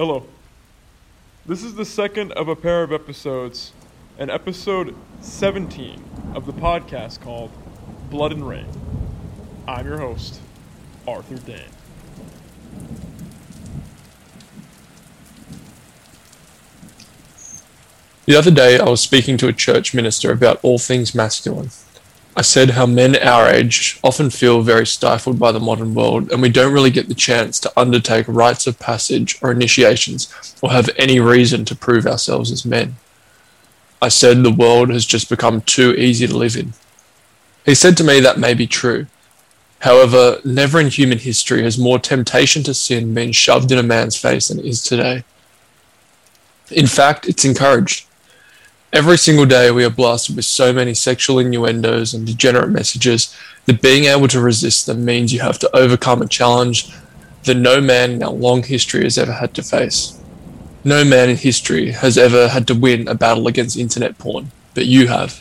Hello. This is the second of a pair of episodes, and episode 17 of the podcast called Blood and Rain. I'm your host, Arthur Dane. The other day, I was speaking to a church minister about all things masculine. I said how men our age often feel very stifled by the modern world, and we don't really get the chance to undertake rites of passage or initiations or have any reason to prove ourselves as men. I said the world has just become too easy to live in. He said to me that may be true. However, never in human history has more temptation to sin been shoved in a man's face than it is today. In fact, it's encouraged. Every single day, we are blasted with so many sexual innuendos and degenerate messages that being able to resist them means you have to overcome a challenge that no man in our long history has ever had to face. No man in history has ever had to win a battle against internet porn, but you have.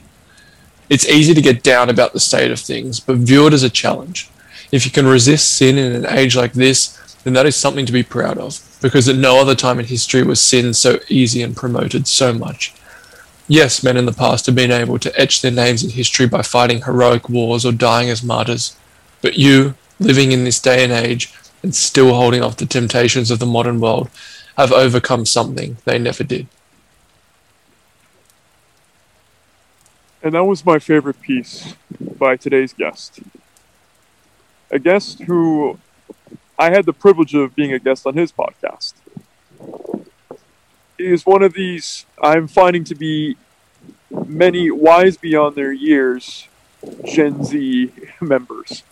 It's easy to get down about the state of things, but view it as a challenge. If you can resist sin in an age like this, then that is something to be proud of, because at no other time in history was sin so easy and promoted so much. Yes, men in the past have been able to etch their names in history by fighting heroic wars or dying as martyrs. But you, living in this day and age and still holding off the temptations of the modern world, have overcome something they never did. And that was my favorite piece by today's guest. A guest who I had the privilege of being a guest on his podcast is one of these I'm finding to be many wise beyond their years Gen Z members.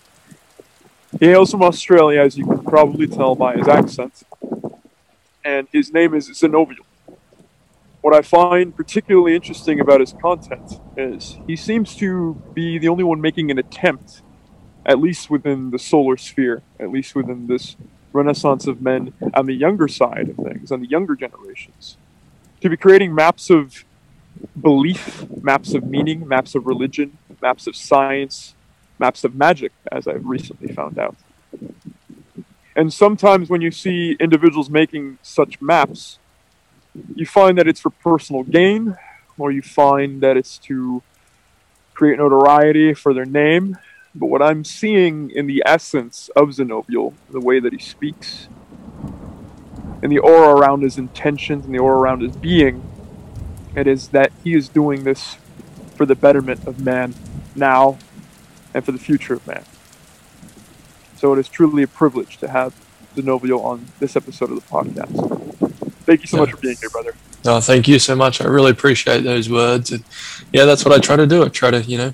He hails from Australia, as you can probably tell by his accent, and his name is Zenoviel. What I find particularly interesting about his content is he seems to be the only one making an attempt, at least within the solar sphere, at least within this renaissance of men on the younger side of things, on the younger generations, to be creating maps of belief, maps of meaning, maps of religion, maps of science, maps of magic, as I've recently found out. And sometimes when you see individuals making such maps, you find that it's for personal gain, or you find that it's to create notoriety for their name. But what I'm seeing in the essence of Zenoviel, the way that he speaks, and the aura around his intentions and the aura around his being, it is that he is doing this for the betterment of man now and for the future of man. So it is truly a privilege to have Zenoviel on this episode of the podcast. Thank you so yeah. much for being here, brother. Oh, thank you so much. I really appreciate those words. And yeah, that's what I try to do. I try to, you know,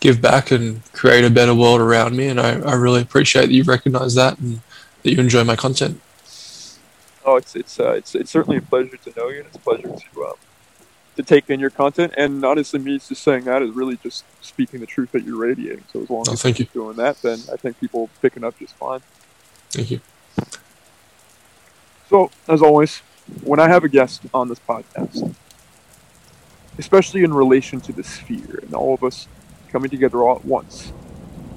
give back and create a better world around me. And I, I really appreciate that you recognize that and that you enjoy my content. Oh, it's it's uh, it's it's certainly a pleasure to know you, and it's a pleasure to um, to take in your content. And honestly, me just saying that is really just speaking the truth that you're radiating. So as long oh, as you're doing that, then I think people picking up just fine. Thank you. So as always, when I have a guest on this podcast, especially in relation to the sphere and all of us coming together all at once,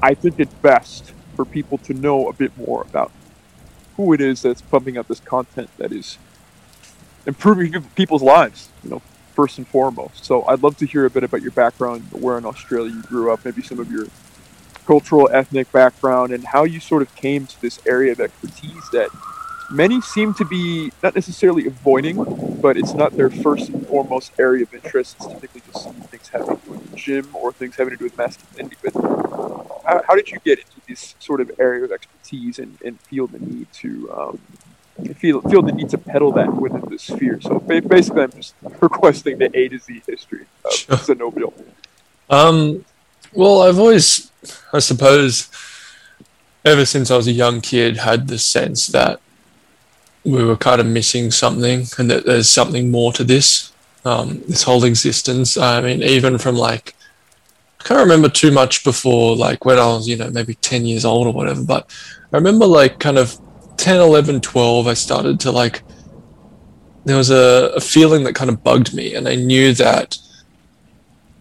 I think it's best for people to know a bit more about who it is that's pumping out this content that is improving people's lives, you know, first and foremost. So I'd love to hear a bit about your background, where in Australia you grew up, maybe some of your cultural, ethnic background, and how you sort of came to this area of expertise that many seem to be not necessarily avoiding, but it's not their first and foremost area of interest. It's typically just things having to do with the gym or things having to do with masculinity. But how, how did you get into this sort of area of expertise and, and feel the need to um, feel feel the need to peddle that within the sphere? So basically, I'm just requesting the A to Z history of sure. Zenoviel. Um, well, I've always, I suppose, ever since I was a young kid, had the sense that we were kind of missing something and that there's something more to this um, this whole existence. I mean even from like i can't remember too much before like when i was you know maybe 10 years old or whatever but i remember like kind of 10 11 12 i started to like there was a, a feeling that kind of bugged me and i knew that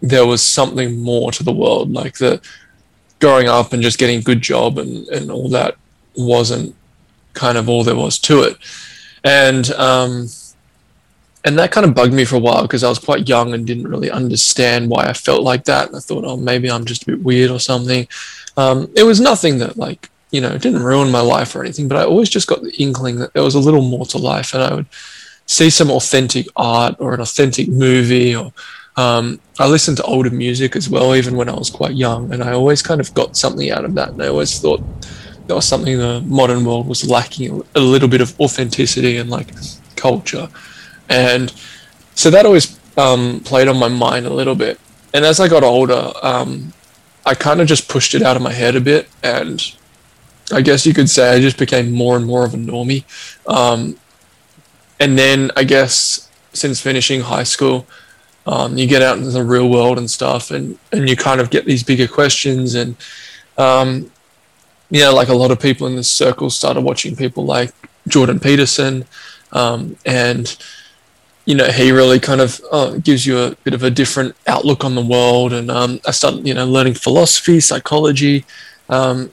there was something more to the world like the growing up and just getting a good job and, and all that wasn't kind of all there was to it. and um, and that kind of bugged me for a while because I was quite young and didn't really understand why I felt like that. And I thought, oh, maybe I'm just a bit weird or something. Um, it was nothing that like you know didn't ruin my life or anything, but I always just got the inkling that there was a little more to life, and I would see some authentic art or an authentic movie or um, I listened to older music as well, even when I was quite young, and I always kind of got something out of that. And I always thought that was something the modern world was lacking a little bit of authenticity and like culture. And so that always um, played on my mind a little bit. And as I got older, um, I kind of just pushed it out of my head a bit. And I guess you could say I just became more and more of a normie. Um, and then I guess since finishing high school, um, you get out into the real world and stuff, and, and you kind of get these bigger questions. And, um, you know, like a lot of people in this circle started watching people like Jordan Peterson. Um, and, you know, he really kind of uh, gives you a bit of a different outlook on the world. And um, I started, you know, learning philosophy, psychology, um,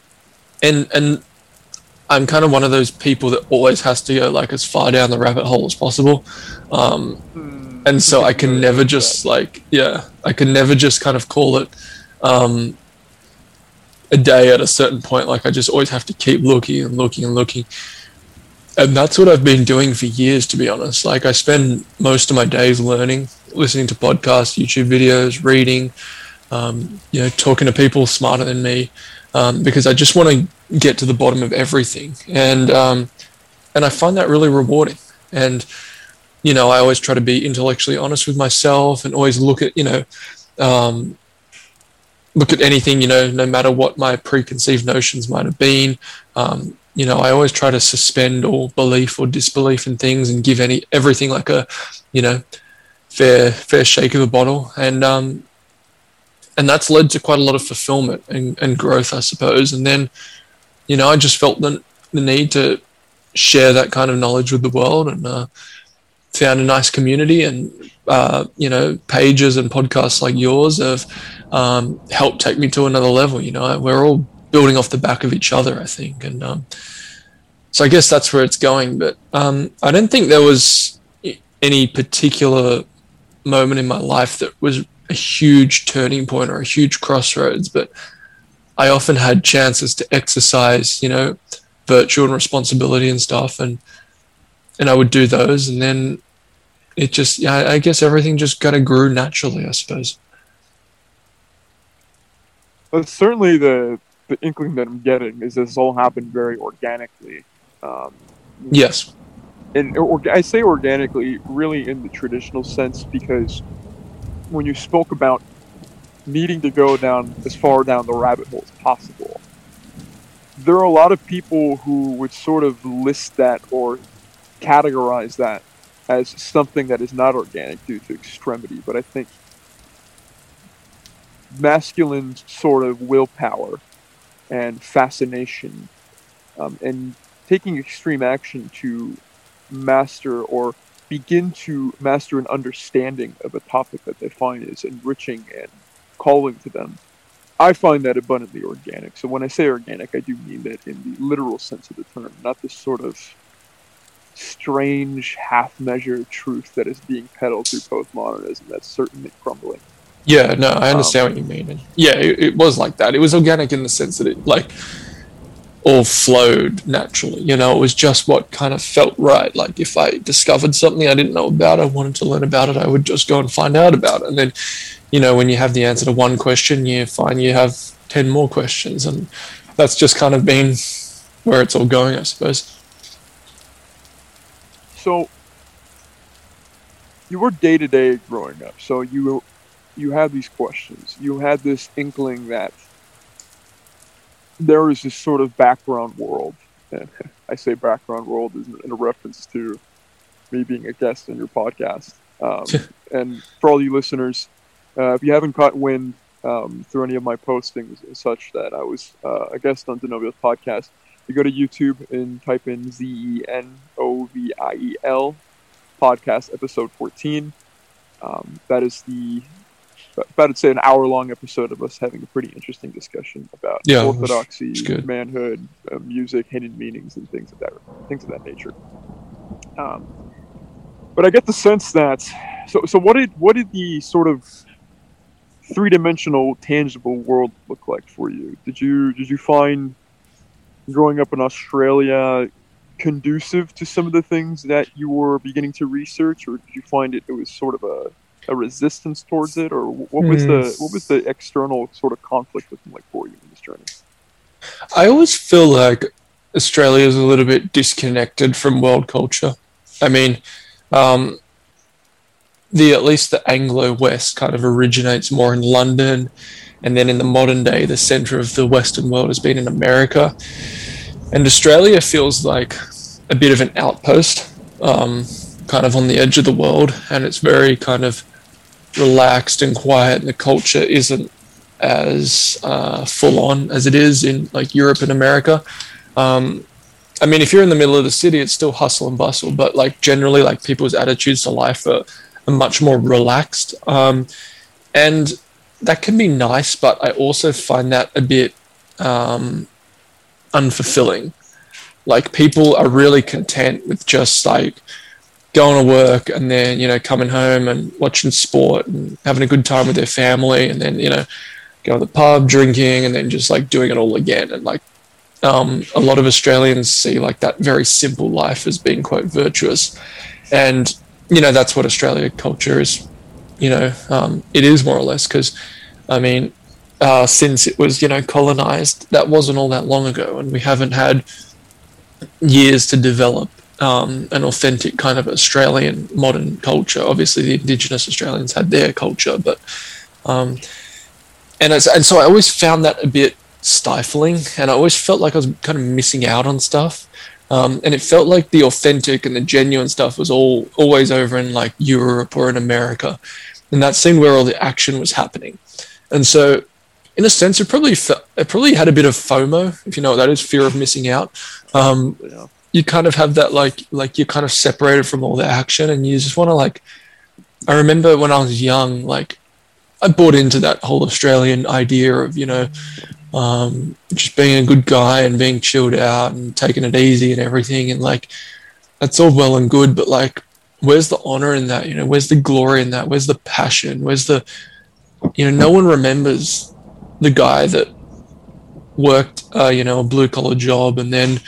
and and I'm kind of one of those people that always has to go like as far down the rabbit hole as possible. Um, and so I can never just like yeah, I can never just kind of call it um, a day at a certain point. Like I just always have to keep looking and looking and looking and that's what I've been doing for years, to be honest. Like I spend most of my days learning, listening to podcasts, YouTube videos, reading, um, you know, talking to people smarter than me, um, because I just want to get to the bottom of everything, and um, and I find that really rewarding. And you know, I always try to be intellectually honest with myself, and always look at you know. Um, look at anything, you know, no matter what my preconceived notions might have been, um, you know, I always try to suspend all belief or disbelief in things and give any everything like a, you know, fair fair shake of the bottle, and um, and that's led to quite a lot of fulfillment and, and growth, I suppose. And then, you know, I just felt the the need to share that kind of knowledge with the world, and uh, found a nice community, and uh, you know, pages and podcasts like yours have um, helped take me to another level. You know, we're all building off the back of each other, I think. And um, so I guess that's where it's going. But um, I don't think there was any particular moment in my life that was a huge turning point or a huge crossroads. But I often had chances to exercise, you know, virtue and responsibility and stuff, and and I would do those, and then it just, yeah, I guess everything just kind of grew naturally, I suppose. That's certainly the the inkling that I'm getting is this all happened very organically. Um, yes. And or, I say organically, really in the traditional sense, because when you spoke about needing to go down as far down the rabbit hole as possible, there are a lot of people who would sort of list that or categorize that as something that is not organic due to extremity. But I think masculine sort of willpower and fascination um, and taking extreme action to master or begin to master an understanding of a topic that they find is enriching and calling to them. I find that abundantly organic. So when I say organic, I do mean that in the literal sense of the term, not this sort of strange half measure truth that is being peddled through postmodernism that's certainly crumbling. Yeah, no, I understand um, what you mean. And yeah, it, it, was like that. It was organic in the sense that it like all flowed naturally. You know, it was just what kind of felt right. Like if I discovered something I didn't know about, I wanted to learn about it, I would just go and find out about it. And then, you know, when you have the answer to one question, you find you have ten more questions, and that's just kind of been where it's all going, I suppose. So you were day to day growing up. So you you had these questions. You had this inkling that there is this sort of background world. And I say background world in a reference to me being a guest on your podcast. Um, and for all you listeners, uh, if you haven't caught wind um, through any of my postings and such that I was uh, a guest on Zenoviel's podcast, you go to YouTube and type in Z E N O V I E L podcast episode 14. Um, that is the about to say an hour long episode of us having a pretty interesting discussion about yeah, orthodoxy, manhood, uh, music, hidden meanings, and things of that things of that nature. Um, but I get the sense that so so what did what did the sort of three dimensional tangible world look like for you? Did you did you find growing up in Australia conducive to some of the things that you were beginning to research, or did you find it it was sort of a a resistance towards it, or what was the Hmm. what was the external sort of conflict looking like for you in this journey? I always feel like Australia is a little bit disconnected from world culture. I mean, um, the at least the Anglo West kind of originates more in London, and then in the modern day, the center of the Western world has been in America, and Australia feels like a bit of an outpost, um, kind of on the edge of the world, and it's very kind of relaxed and quiet, and the culture isn't as uh, full on as it is in like Europe and America. Um, I mean, if you're in the middle of the city, it's still hustle and bustle, but like generally, like people's attitudes to life are, are much more relaxed, um, and that can be nice. But I also find that a bit um, unfulfilling. Like people are really content with just like going to work and then you know coming home and watching sport and having a good time with their family and then you know going to the pub drinking and then just like doing it all again and like um, a lot of australians see like that very simple life as being quite virtuous and you know that's what australia culture is you know um, it is more or less because i mean uh, since it was you know colonized that wasn't all that long ago and we haven't had years to develop um, an authentic kind of Australian modern culture. Obviously, the Indigenous Australians had their culture, but um, and and so I always found that a bit stifling, and I always felt like I was kind of missing out on stuff. Um, and it felt like the authentic and the genuine stuff was all always over in like Europe or in America, and that seemed where all the action was happening. And so, in a sense, it probably fe- it probably had a bit of FOMO, if you know what that is, fear of missing out. Um, You you kind of have that like like you're kind of separated from all the action and you just want to like i remember when i was young like i bought into that whole australian idea of you know um, just being a good guy and being chilled out and taking it easy and everything. And like that's all well and good but like where's the honor in that? You know where's the glory in that? Where's the passion? Where's the you know no one remembers the guy that worked uh, you know a blue collar job and then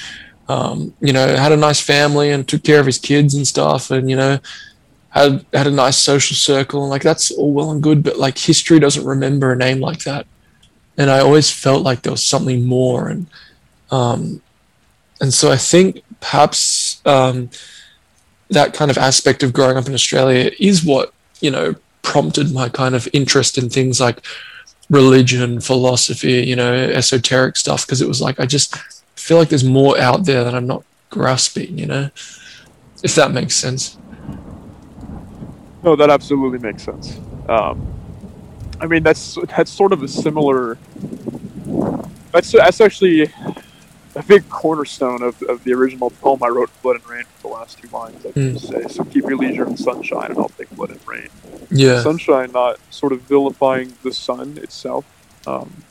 um, you know, had a nice family and took care of his kids and stuff, and you know, had had a nice social circle, and like that's all well and good, but like history doesn't remember a name like that, and I always felt like there was something more, and um, and so I think perhaps um, that kind of aspect of growing up in Australia is what you know prompted my kind of interest in things like religion, philosophy, you know, esoteric stuff, because it was like I just feel like there's more out there that I'm not grasping, you know, if that makes sense. No, that absolutely makes sense. Um, I mean, that's that's sort of a similar. That's that's actually a big cornerstone of, of the original poem I wrote, "Blood and Rain." For the last two lines, I just say, "So keep your leisure in sunshine, and I'll take blood and rain." Yeah. Sunshine, not sort of vilifying the sun itself, um,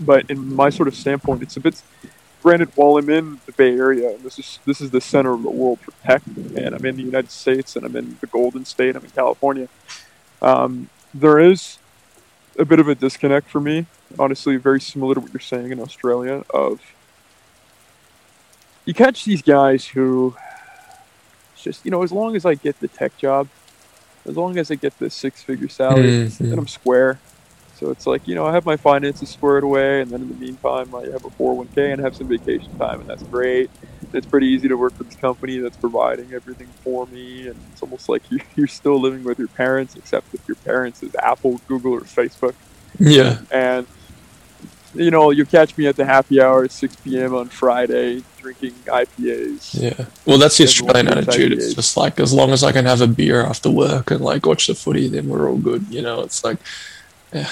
but in my sort of standpoint, it's a bit. Granted, while I'm in the Bay Area, and this is this is the center of the world for tech, and I'm in the United States, and I'm in the Golden State, I'm in California. Um, there is a bit of a disconnect for me, honestly, very similar to what you're saying in Australia. Of you catch these guys who just you know, as long as I get the tech job, as long as I get the six-figure salary, Mhm. then I'm square. So it's like, you know, I have my finances squared away, and then in the meantime, I have a 401k and have some vacation time, and that's great. It's pretty easy to work for this company that's providing everything for me, and it's almost like you- you're still living with your parents, except if your parents is Apple, Google, or Facebook. Yeah. And, you know, you catch me at the happy hour at 6 p.m. on Friday drinking IPAs. Yeah. Well, that's the Australian attitude. It's just like as long as I can have a beer after work and like watch the footy, then we're all good. You know, it's like, yeah.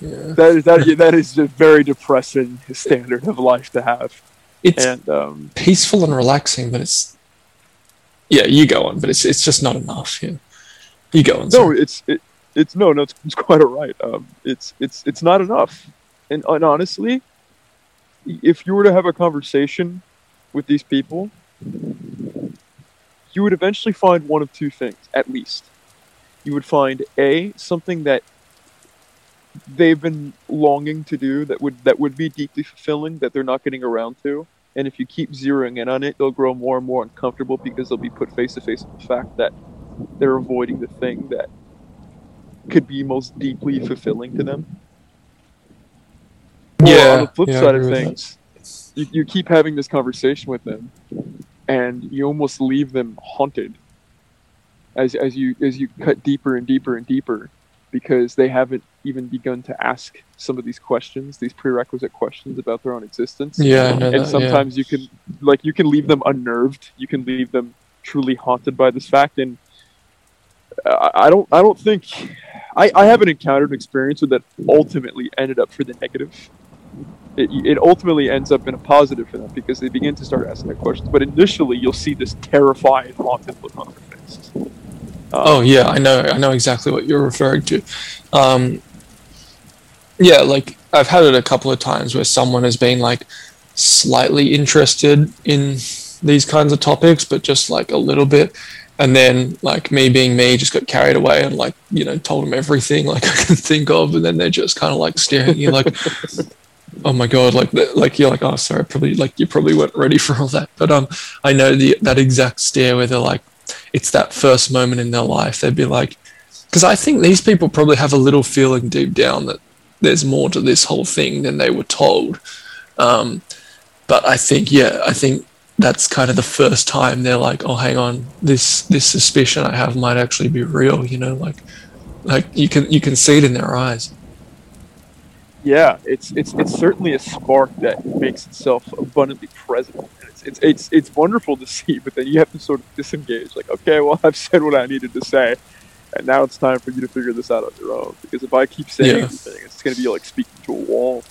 Yeah. That is, that, that is a very depressing standard of life to have. It's And, um, peaceful and relaxing, but it's yeah. You go on, but it's it's just not enough. Yeah. You go on. No, sorry. it's it, it's no, no, it's, it's quite all right. Um, it's it's it's not enough, and, and honestly, if you were to have a conversation with these people, you would eventually find one of two things, at least. You would find a something that they've been longing to do that would that would be deeply fulfilling that they're not getting around to. And if you keep zeroing in on it, they'll grow more and more uncomfortable because they'll be put face to face with the fact that they're avoiding the thing that could be most deeply fulfilling to them. Or Yeah, on the flip yeah, side of things, you, you keep having this conversation with them, and you almost leave them haunted as as you as you cut deeper and deeper and deeper, because they haven't even begun to ask some of these questions, these prerequisite questions about their own existence. Yeah, and that, yeah. sometimes you can like you can leave them unnerved. You can leave them truly haunted by this fact, and I, I don't I don't think I, I haven't encountered an experience that ultimately ended up for the negative. It, it ultimately ends up in a positive for them because they begin to start asking that questions. But initially, you'll see this terrified, haunted look on their face. Oh yeah, I know. I know exactly what you're referring to. Um, yeah, like I've had it a couple of times where someone has been like slightly interested in these kinds of topics, but just like a little bit, and then like me being me, just got carried away and like you know told them everything like I can think of, and then they're just kind of like staring at you like. Oh my god! Like, like you're like, oh, sorry, probably like you probably weren't ready for all that. But um, I know the that exact stare where they're like, it's that first moment in their life. They'd be like, because I think these people probably have a little feeling deep down that there's more to this whole thing than they were told. Um, but I think, yeah, I think that's kind of the first time they're like, oh, hang on, this this suspicion I have might actually be real. You know, like like you can you can see it in their eyes. yeah, it's it's it's certainly a spark that makes itself abundantly present. It's, it's it's wonderful to see, but then you have to sort of disengage. Like, okay, well, I've said what I needed to say, and now it's time for you to figure this out on your own. Because if I keep saying Yeah. everything, it's going to be like speaking to a wall.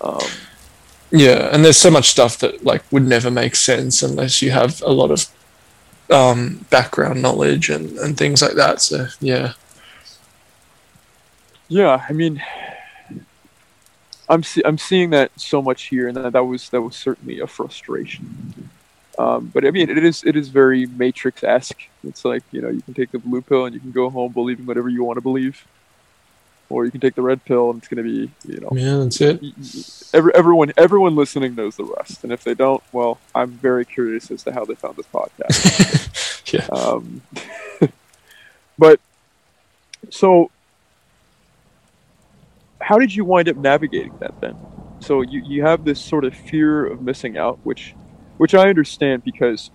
Um, Yeah, and there's so much stuff that like would never make sense unless you have a lot of um, background knowledge and, and things like that. So yeah, Yeah, I mean, I'm see- I'm seeing that so much here, and that, that was that was certainly a frustration. Um, but I mean, it is it is very Matrix esque. It's like you know you can take the blue pill and you can go home believing whatever you want to believe, or you can take the red pill and it's going to be you know yeah, that's it. every, everyone everyone listening knows the rest, and if they don't, well, I'm very curious as to how they found this podcast. yeah, Um, but so, how did you wind up navigating that then? So you, you have this sort of fear of missing out, which which I understand because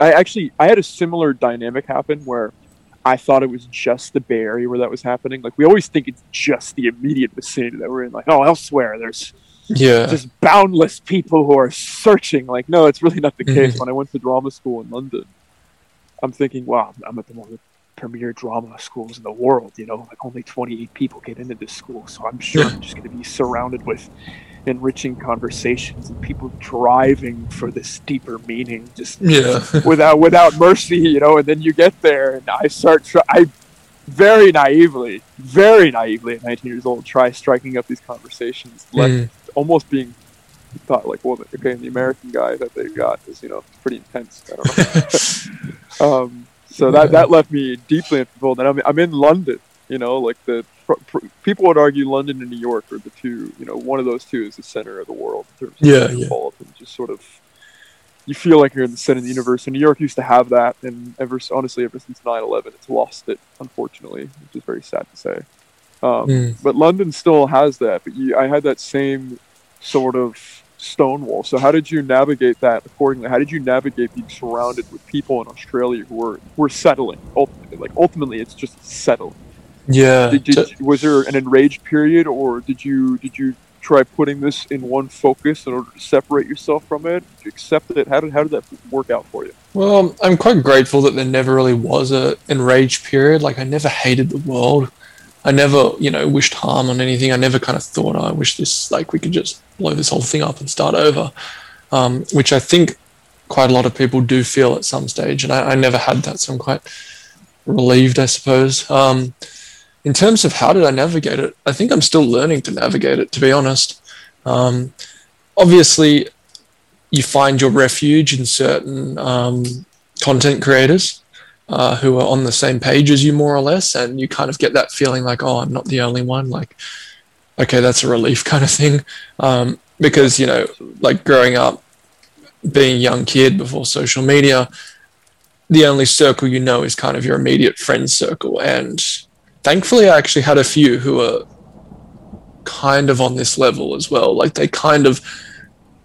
I actually I had a similar dynamic happen where I thought it was just the Bay Area where that was happening. Like we always think it's just the immediate vicinity that we're in. Like oh, elsewhere there's yeah, just boundless people who are searching. Like, no, it's really not the case. Mhm. When I went to drama school in London, I'm thinking, wow, I'm at the the premier drama schools in the world. You know, like only 28 people get into this school, so I'm sure I'm just going to be surrounded with enriching conversations and people driving for this deeper meaning, just yeah, without without mercy. You know, and then you get there, and I start. Try- I very naively, very naively at 19 years old, try striking up these conversations, like Mm. almost being thought like, well, okay, and the American guy that they've got is, you know, pretty intense. I don't know. um, so that that left me deeply unfulfilled. And I'm I'm in London, you know, like the pr- pr- people would argue London and New York are the two, you know, one of those two is the center of the world in terms of Yeah, yeah. metropolitan, just sort of. You feel like you're in the center of the universe, and New York used to have that, and ever honestly, ever since 9/11, it's lost it, unfortunately, which is very sad to say. Um, Mm. but London still has that. But you, I had that same sort of stonewall. So how did you navigate that accordingly? How did you navigate being surrounded with people in Australia who were who were settling? Ultimately, like ultimately, it's just settling. yeah. Did, did, was there an enraged period, or did you did you try putting this in one focus in order to separate yourself from it? Did you accept it? How did how did that work out for you? Well, I'm quite grateful that there never really was a enraged period. Like I never hated the world. I never, you know, wished harm on anything. I never kind of thought, oh, I wish this, like, we could just blow this whole thing up and start over. Um, which I think quite a lot of people do feel at some stage, and I, I never had that, so I'm quite relieved, I suppose. Um, in terms of how did I navigate it, I think I'm still learning to navigate it, to be honest. Um, obviously, you find your refuge in certain um, content creators uh, who are on the same page as you, more or less, and you kind of get that feeling like, oh, I'm not the only one. Like, okay, that's a relief kind of thing. Um, because you know, like growing up, being a young kid before social media, the only circle you know is kind of your immediate friends circle, and thankfully, I actually had a few who were kind of on this level as well. Like they kind of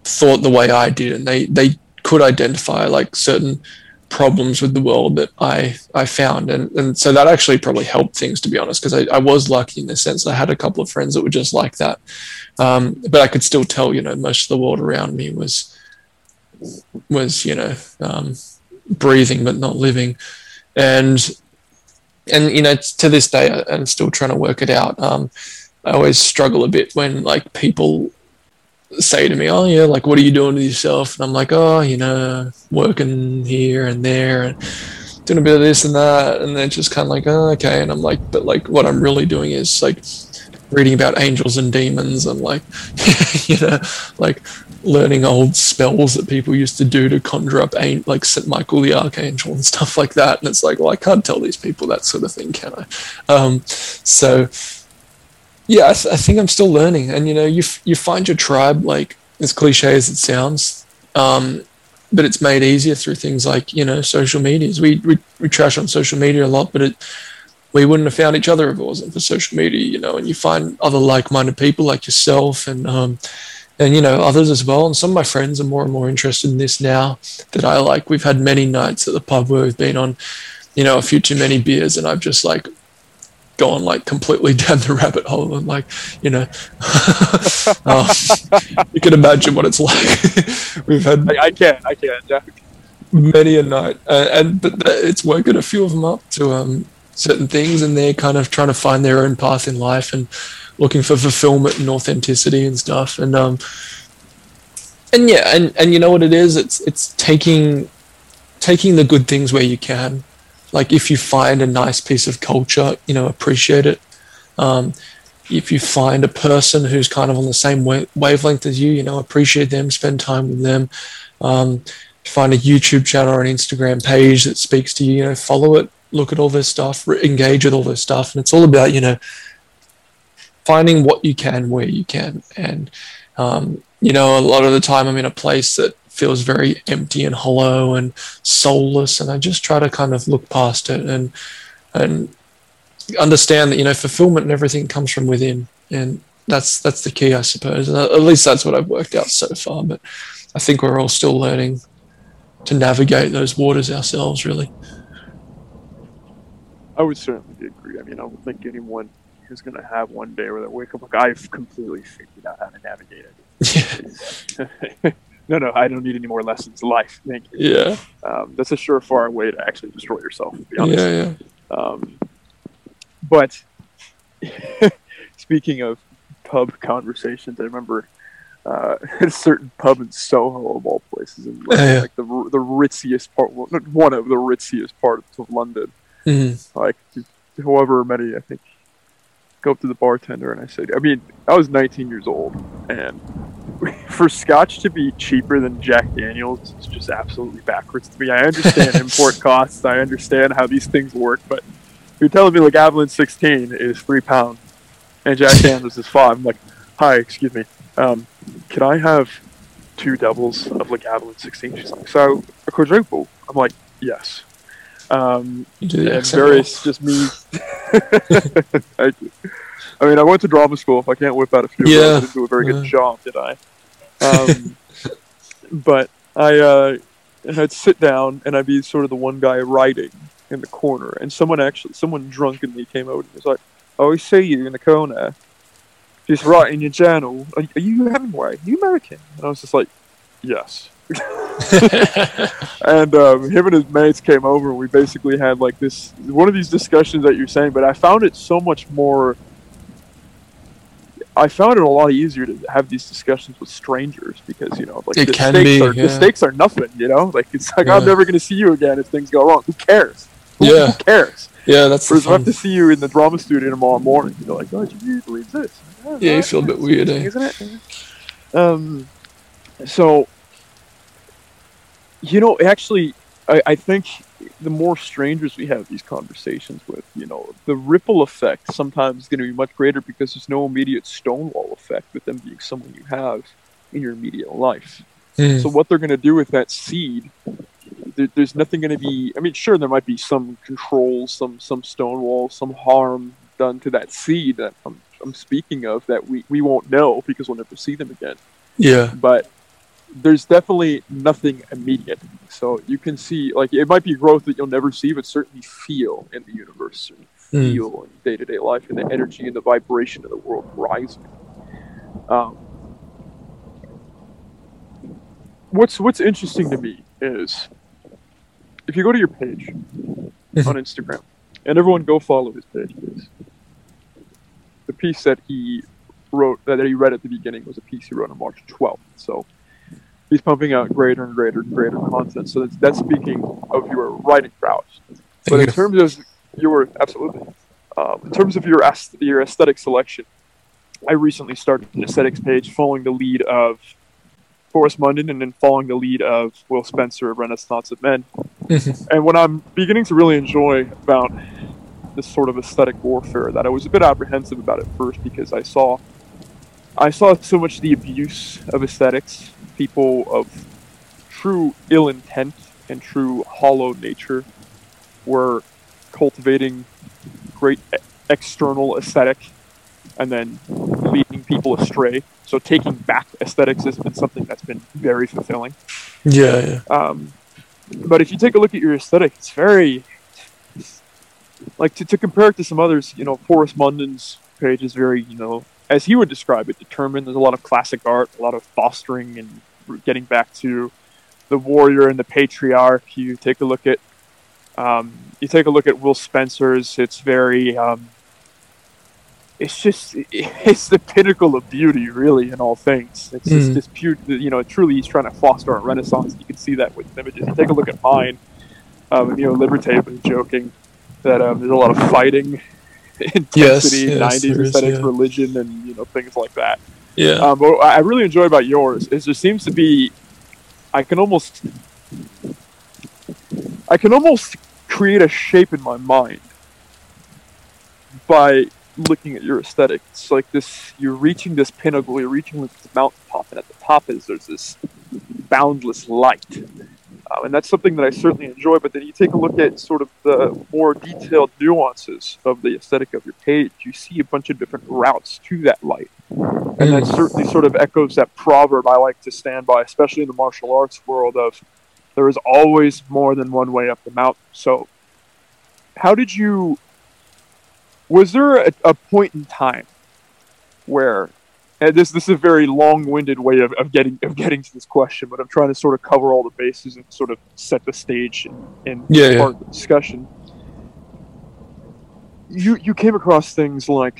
thought the way I did, and they they could identify like certain problems with the world that I I found, and and so that actually probably helped things to be honest, because I, I was lucky in the sense I had a couple of friends that were just like that, um, but I could still tell you know most of the world around me was was you know um, breathing but not living, and and you know to this day I'm still trying to work it out. Um, I always struggle a bit when like people say to me, "Oh yeah, like what are you doing to yourself?" And I'm like, "Oh, you know, working here and there and doing a bit of this and that." And they're just kind of like, "Oh, okay." And I'm like, "But like, what I'm really doing is like reading about angels and demons and like, you know, like learning old spells that people used to do to conjure up like Saint Michael the Archangel and stuff like that." And it's like, well, I can't tell these people that sort of thing, can I? Um, so yeah, I, th- I, think I'm still learning, and you know, you f- you find your tribe like as cliche as it sounds, um, but it's made easier through things like you know social medias. We, we we trash on social media a lot, but it we wouldn't have found each other if it wasn't for social media, you know. And you find other like-minded people like yourself, and um, and you know others as well. And some of my friends are more and more interested in this now that I like. We've had many nights at the pub where we've been on, you know, a few too many beers, and I've just like gone like completely down the rabbit hole and like you know um, you can imagine what it's like. We've had I, I can't I can't many a night uh, and but it's woken a few of them up to um, certain things and they're kind of trying to find their own path in life and looking for fulfillment and authenticity and stuff and um and yeah and and you know what it is? It's it's taking taking the good things where you can like if you find a nice piece of culture, you know, appreciate it. Um, if you find a person who's kind of on the same wa- wavelength as you, you know, appreciate them, spend time with them. Um, find a YouTube channel or an Instagram page that speaks to you, you know, follow it, look at all this stuff, re- engage with all this stuff. And it's all about, you know, finding what you can where you can. And, um, you know, a lot of the time I'm in a place that feels very empty and hollow and soulless and I just try to kind of look past it and and understand that you know fulfillment and everything comes from within. And that's that's the key I suppose. Uh, at least that's what I've worked out so far but I think we're all still learning to navigate those waters ourselves really. I would certainly agree. I mean I don't think anyone is going to have one day where they wake up like I've completely figured out how to navigate it. yeah. no, no, I don't need any more lessons. Life, thank you. Yeah, um, that's a surefire way to actually destroy yourself. To be honest. Yeah, yeah. Um, but speaking of pub conversations, I remember uh, a certain pub in Soho of all places, in like, yeah. like the the ritziest part, one of the ritziest parts of London. Mm-hmm. Like however many, I think. Go up to the bartender and I said, I mean, I was 19 years old, and for scotch to be cheaper than Jack Daniels is just absolutely backwards to me. I understand import costs. I understand how these things work, but you're telling me Lagavulin 16 is three pounds and Jack Daniels is five. I'm like, hi, excuse me. Um, can I have two doubles of Lagavulin 16? She's like, so a quadruple? I'm like, yes. Um, and various just me. You. I mean, I went to drama school. If I can't whip out a few, yeah. I didn't do a very yeah. good job, did I? Um, but I, uh, I'd sit down and I'd be sort of the one guy writing in the corner, and someone actually, someone drunkenly came out and was like, "Oh, I see you in the corner, just writing your journal. Are, are you Hemingway? Are you American?" And I was just like, "Yes." and um, him and his mates came over, and we basically had like this one of these discussions that you're saying. But I found it so much more I found it a lot easier to have these discussions with strangers because you know, like it the stakes be, are yeah. the stakes are nothing. You know, like it's like yeah. I'm never going to see you again if things go wrong. Who cares? Who, yeah, who cares? Yeah, that's. Whereas I have to see you in the drama studio tomorrow morning. You're like, oh, do you believe this? Yeah, yeah you feel a bit weird, eh? isn't it? Um, so you know, actually, I, I think the more strangers we have these conversations with, you know, the ripple effect sometimes is going to be much greater because there's no immediate stonewall effect with them being someone you have in your immediate life. Mm. So what they're going to do with that seed, there, there's nothing going to be. I mean, sure, there might be some control, some some stonewall, some harm done to that seed that I'm, I'm speaking of that we, we won't know because we'll never see them again. yeah. But there's definitely nothing immediate. So you can see, like, it might be growth that you'll never see, but certainly feel in the universe, and Mm. feel in day to day life, and the energy and the vibration of the world rising. Um, what's what's interesting to me is if you go to your page on Instagram, and everyone go follow his page, please. The piece that he wrote that he read at the beginning was a piece he wrote on March 12th. So he's pumping out greater and greater and greater content. So that's, that's speaking of your writing prowess. But in terms of your absolutely, um, in terms of your your aesthetic selection, I recently started an aesthetics page following the lead of Forrest Munden and then following the lead of Will Spencer of Renaissance of Men. Mhm. And what I'm beginning to really enjoy about this sort of aesthetic warfare that I was a bit apprehensive about at first because I saw I saw so much the abuse of aesthetics, people of true ill intent and true hollow nature were cultivating great external aesthetic and then leading people astray. So taking back aesthetics has been something that's been very fulfilling. Yeah, yeah. Um, but if you take a look at your aesthetic, it's very like to, to compare it to some others. You know, Forrest Munden's page is very, you know, as he would describe it, determined. There's a lot of classic art, a lot of fostering and getting back to the warrior and the patriarch. You take a look at, um, you take a look at Will Spencer's. It's very, um, it's just, it's the pinnacle of beauty, really, in all things. It's just Mm. this pure, you know, truly he's trying to foster a renaissance. You can see that with images. You take a look at mine. Um, you know, Liberté was joking that um, there's a lot of fighting, intensity, yes, 90s there is, aesthetics, yeah. religion, and you know things like that. Yeah. Um, but I really enjoy about yours is there seems to be, I can almost, I can almost create a shape in my mind by looking at your aesthetic. It's like this: you're reaching this pinnacle, you're reaching this mountaintop, and at the top is there's this boundless light. Um, and that's something that I certainly enjoy. But then you take a look at sort of the more detailed nuances of the aesthetic of your page. You see a bunch of different routes to that light, and that Mm. certainly sort of echoes that proverb I like to stand by, especially in the martial arts world of there is always more than one way up the mountain. So, how did you? Was there a, a point in time where and this this is a very long-winded way of, of getting of getting to this question, but I'm trying to sort of cover all the bases and sort of set the stage in, in Yeah, yeah. part of the discussion. You you came across things like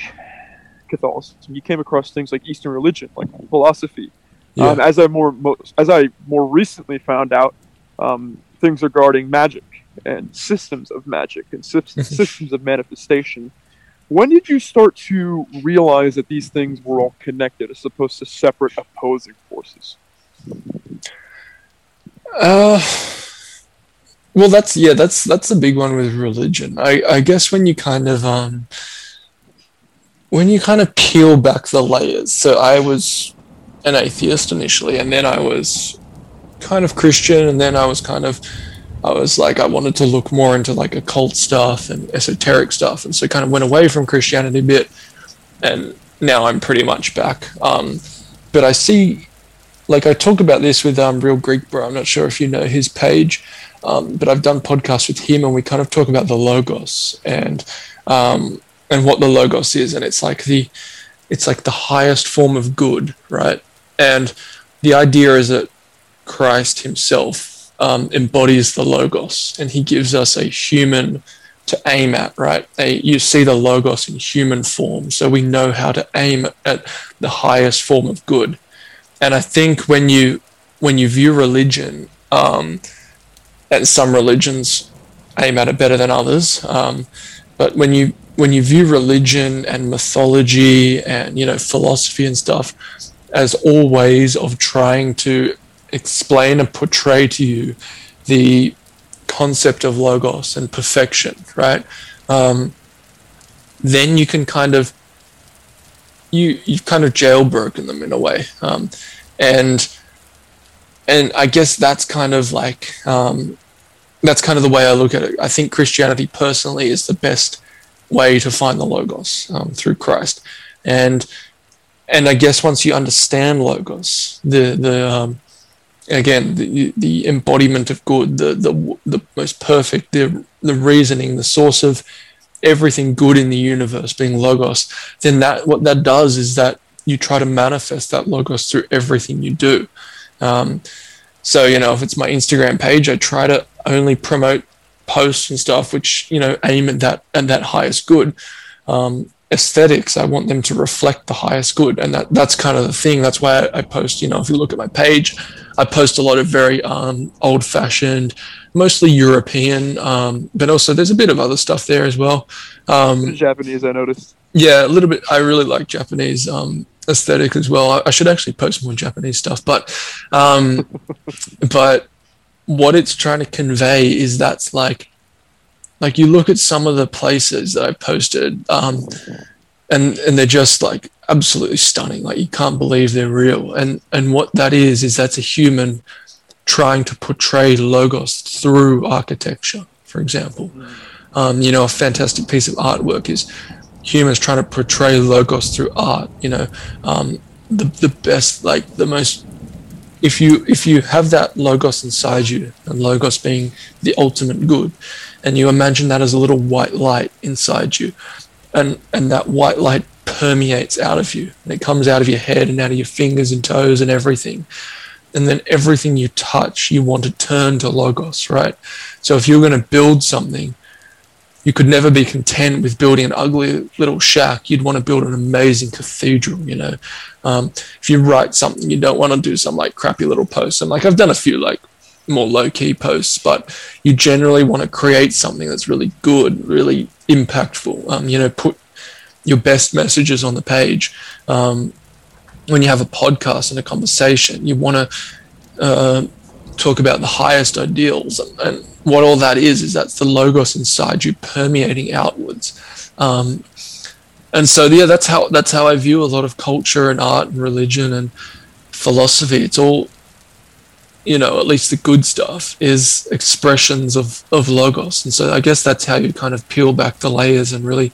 Catholicism. You came across things like Eastern religion, like philosophy. Yeah. Um, as I more mo- as I more recently found out, um, things regarding magic and systems of magic and sys- systems of manifestation. When did you start to realize that these things were all connected as opposed to separate opposing forces? Uh, well, that's yeah, that's that's a big one with religion. I I guess when you kind of um when you kind of peel back the layers. So I was an atheist initially, and then I was kind of Christian, and then I was kind of I was like I wanted to look more into like occult stuff and esoteric stuff, and so kind of went away from Christianity a bit, and now I'm pretty much back. Um, but I see like I talk about this with um, Real Greek Bro. I'm not sure if you know his page, um, but I've done podcasts with him, and we kind of talk about the logos and um, and what the logos is, and it's like the it's like the highest form of good, right? And the idea is that Christ Himself um, embodies the logos, and He gives us a human to aim at, right? A, you see the logos in human form, so we know how to aim at the highest form of good and I think when you when you view religion, um, and some religions aim at it better than others, um, but when you when you view religion and mythology and you know philosophy and stuff as all ways of trying to explain and portray to you the concept of logos and perfection, right? Um, then you can kind of you you've kind of jailbroken them in a way, um, and and I guess that's kind of like um, that's kind of the way I look at it. I think Christianity personally is the best way to find the logos um, through Christ, and and I guess once you understand logos, the the um, again the the embodiment of good, the the the most perfect, the the reasoning, the source of everything good in the universe being logos, then that what that does is that you try to manifest that logos through everything you do. Um, so you know, if it's my Instagram page, I try to only promote posts and stuff which you know aim at that at that highest good. Um, aesthetics, I want them to reflect the highest good, and that that's kind of the thing. That's why I, I post. You know, if you look at my page, I post a lot of very um, old-fashioned, mostly European, um, but also there's a bit of other stuff there as well. Um, Japanese, I noticed. Yeah, a little bit. I really like Japanese um, aesthetic as well. I, I, should actually post more Japanese stuff, but um, but what it's trying to convey is that's like like you look at some of the places that I posted, um, and and they're just like absolutely stunning. Like you can't believe they're real. And and what that is is that's a human trying to portray logos through architecture, for example. Um, you know, a fantastic piece of artwork is humans trying to portray logos through art. You know, um, the the best, like the most. If you if you have that logos inside you, and logos being the ultimate good, and you imagine that as a little white light inside you, and and that white light permeates out of you, and it comes out of your head and out of your fingers and toes and everything, and then everything you touch, you want to turn to logos, right? So if you're going to build something you could never be content with building an ugly little shack. You'd want to build an amazing cathedral, you know. Um, if you write something, you don't want to do some like crappy little posts. And like I've done a few like more low key posts, but you generally want to create something that's really good, really impactful. Um, you know, put your best messages on the page. Um, when you have a podcast and a conversation, you want to uh, talk about the highest ideals and, and what all that is is that's the logos inside you permeating outwards um, and so yeah that's how that's how i view a lot of culture and art and religion and philosophy it's all you know at least the good stuff is expressions of of logos and so i guess that's how you kind of peel back the layers and really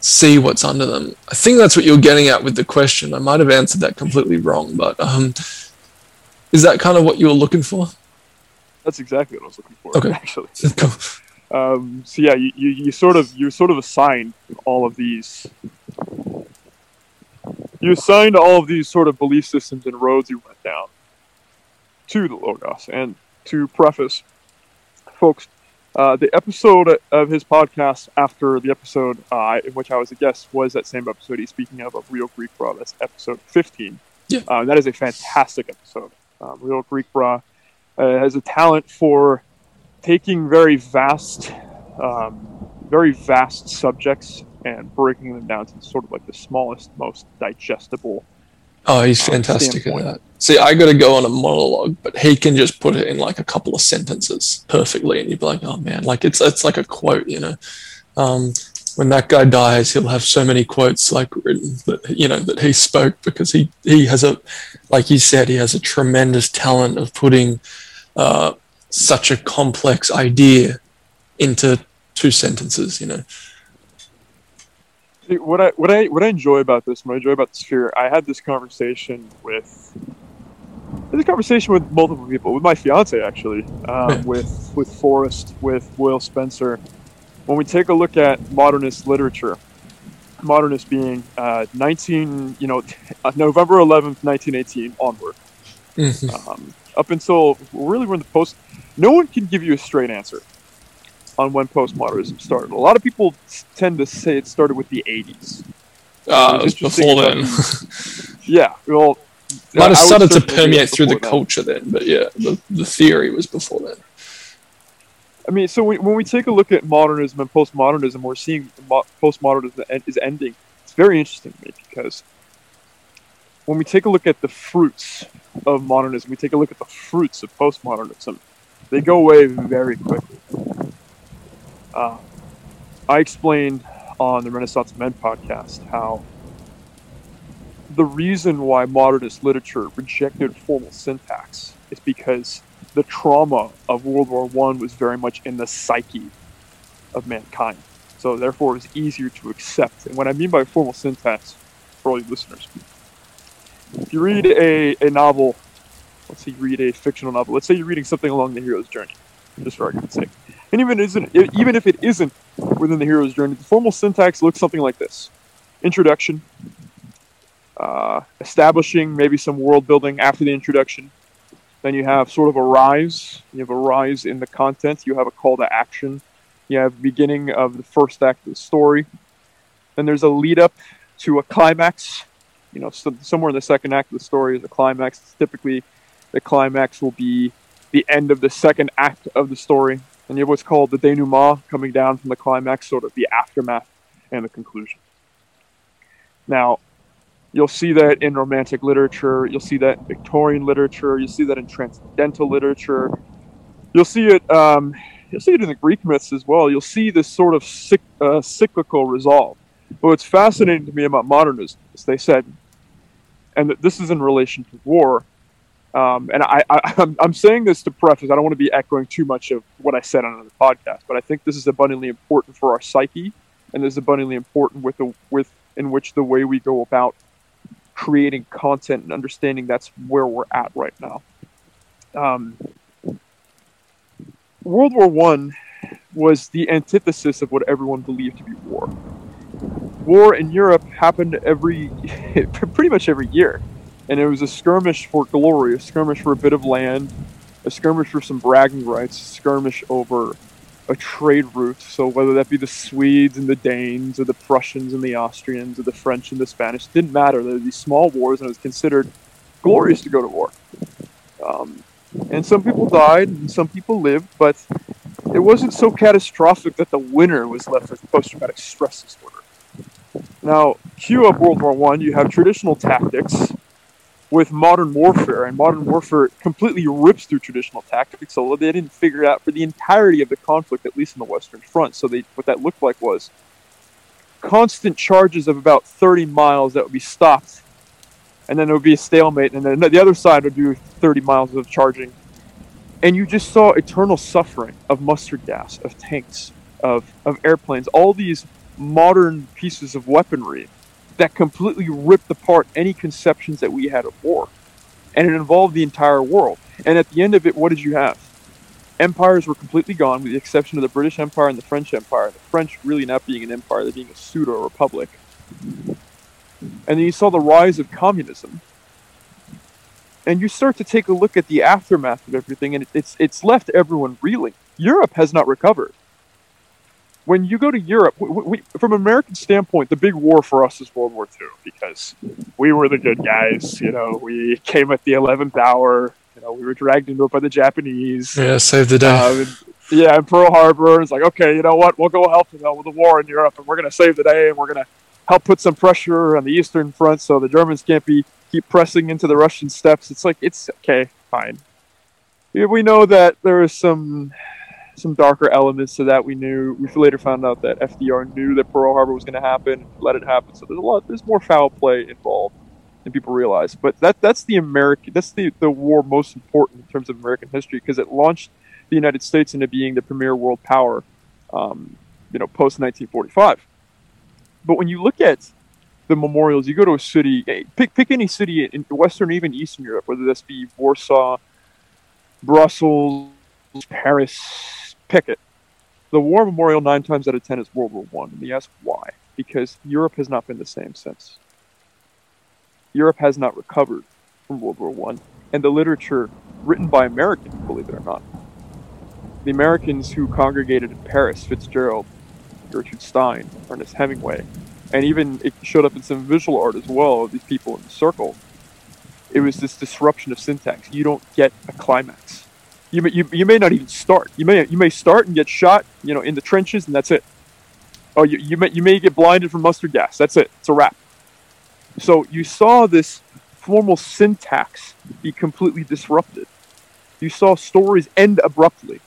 see what's under them i think that's what you're getting at with the question i might have answered that completely wrong but um, is that kind of what you were looking for that's exactly what I was looking for. Okay. Actually. um, so yeah, you, you, you sort of you sort of assigned all of these. You assigned all of these sort of belief systems and roads you went down to the Logos. And to preface, folks, uh, the episode of his podcast after the episode uh, in which I was a guest was that same episode he's speaking of of Real Greek Bra. That's episode 15. Yeah. Uh, that is a fantastic episode. Um, Real Greek Bra uh, has a talent for taking very vast, um, very vast subjects and breaking them down to sort of like the smallest, most digestible. Oh, he's um, fantastic at that. See, I got to go on a monologue, but he can just put it in like a couple of sentences perfectly, and you'd be like, "Oh man!" Like it's it's like a quote, you know. Um, when that guy dies, he'll have so many quotes like written that you know that he spoke because he he has a, like you said, he has a tremendous talent of putting uh, such a complex idea into two sentences, you know. What I what I what I enjoy about this, what I enjoy about the sphere, I had this conversation with this conversation with multiple people, with my fiance actually, um, with with Forrest, with Will Spencer. When we take a look at modernist literature, modernist being uh, 19, you know, November 11th, 1918 onward. Mm-hmm. Um, up until really when the post, no one can give you a straight answer on when postmodernism started. A lot of people tend to say it started with the 80s. Uh, it was before then. yeah, well, might have started to permeate through the then. culture then, but yeah, the, the theory was before then. I mean, so when we take a look at modernism and postmodernism, we're seeing postmodernism is ending. It's very interesting to me because when we take a look at the fruits of modernism, we take a look at the fruits of postmodernism. They go away very quickly. Uh, I explained on the Renaissance Men podcast how the reason why modernist literature rejected formal syntax is because the trauma of World War One was very much in the psyche of mankind. So therefore, it's easier to accept. And what I mean by formal syntax, for all you listeners, if you read a, a novel, let's say you read a fictional novel, let's say you're reading something along the hero's journey, just for argument's sake, and even isn't even if it isn't within the hero's journey, the formal syntax looks something like this: introduction, uh, establishing maybe some world building after the introduction. Then you have sort of a rise. You have a rise in the content. You have a call to action. You have beginning of the first act of the story. Then there's a lead up to a climax. You know, so, somewhere in the second act of the story is a climax. Typically, the climax will be the end of the second act of the story. And you have what's called the denouement coming down from the climax, sort of the aftermath and the conclusion. Now, You'll see that in Romantic literature. You'll see that in Victorian literature. You'll see that in Transcendental literature. You'll see it. Um, you'll see it in the Greek myths as well. You'll see this sort of cyc- uh, cyclical resolve. But what's fascinating to me about modernism is they said, and this is in relation to war. Um, and I, I'm saying this to preface. I don't want to be echoing too much of what I said on another podcast, but I think this is abundantly important for our psyche, and this is abundantly important with the with in which the way we go about creating content and understanding that's where we're at right now. Um, World War One was the antithesis of what everyone believed to be war. War in Europe happened every, pretty much every year, and it was a skirmish for glory, a skirmish for a bit of land, a skirmish for some bragging rights, a skirmish over a trade route. So whether that be the Swedes and the Danes, or the Prussians and the Austrians, or the French and the Spanish, didn't matter. There were these small wars, and it was considered glorious to go to war. Um, and some people died, and some people lived, but it wasn't so catastrophic that the winner was left with post-traumatic stress disorder. Now, cue up World War One. You have traditional tactics with modern warfare, and modern warfare completely rips through traditional tactics, although they didn't figure it out for the entirety of the conflict, at least in the Western Front. So they, what that looked like was constant charges of about 30 miles that would be stopped, and then there would be a stalemate, and then the other side would do 30 miles of charging. And you just saw eternal suffering of mustard gas, of tanks, of, of airplanes, all these modern pieces of weaponry that completely ripped apart any conceptions that we had of war. And it involved the entire world. And at the end of it, what did you have? Empires were completely gone, with the exception of the British Empire and the French Empire. The French really not being an empire, they're being a pseudo republic. And then you saw the rise of communism. And you start to take a look at the aftermath of everything, and it's, it's left everyone reeling. Europe has not recovered when you go to Europe, we, we, from an American standpoint, the big war for us is World War II because we were the good guys. You know, we came at the eleventh hour. You know, we were dragged into it by the Japanese. Yeah, save the day. Um, yeah, in Pearl Harbor, it's like, okay, you know what? We'll go help know, with the war in Europe, and we're going to save the day, and we're going to help put some pressure on the Eastern Front so the Germans can't be keep pressing into the Russian steppes. It's like it's okay, fine. We know that there is some some darker elements to that. We knew we later found out that FDR knew that Pearl Harbor was going to happen, let it happen. So there's a lot, there's more foul play involved than people realize. But that that's the American, that's the the war most important in terms of American history because it launched the United States into being the premier world power, um, you know, post 1945. But when you look at the memorials, you go to a city, pick pick any city in Western, even Eastern Europe, whether this be Warsaw, Brussels, Paris, pick it. The war memorial nine times out of ten is World War One. And you ask why? Because Europe has not been the same since. Europe has not recovered from World War One, and the literature written by Americans, believe it or not, the Americans who congregated in Paris, Fitzgerald, Gertrude Stein, Ernest Hemingway, and even it showed up in some visual art as well of these people in the circle. It was this disruption of syntax. You don't get a climax you may, you, you may not even start. You may you may start and get shot, you know, in the trenches, and that's it. Oh, you, you may you may get blinded from mustard gas. That's it. It's a wrap. So you saw this formal syntax be completely disrupted. you saw stories end abruptly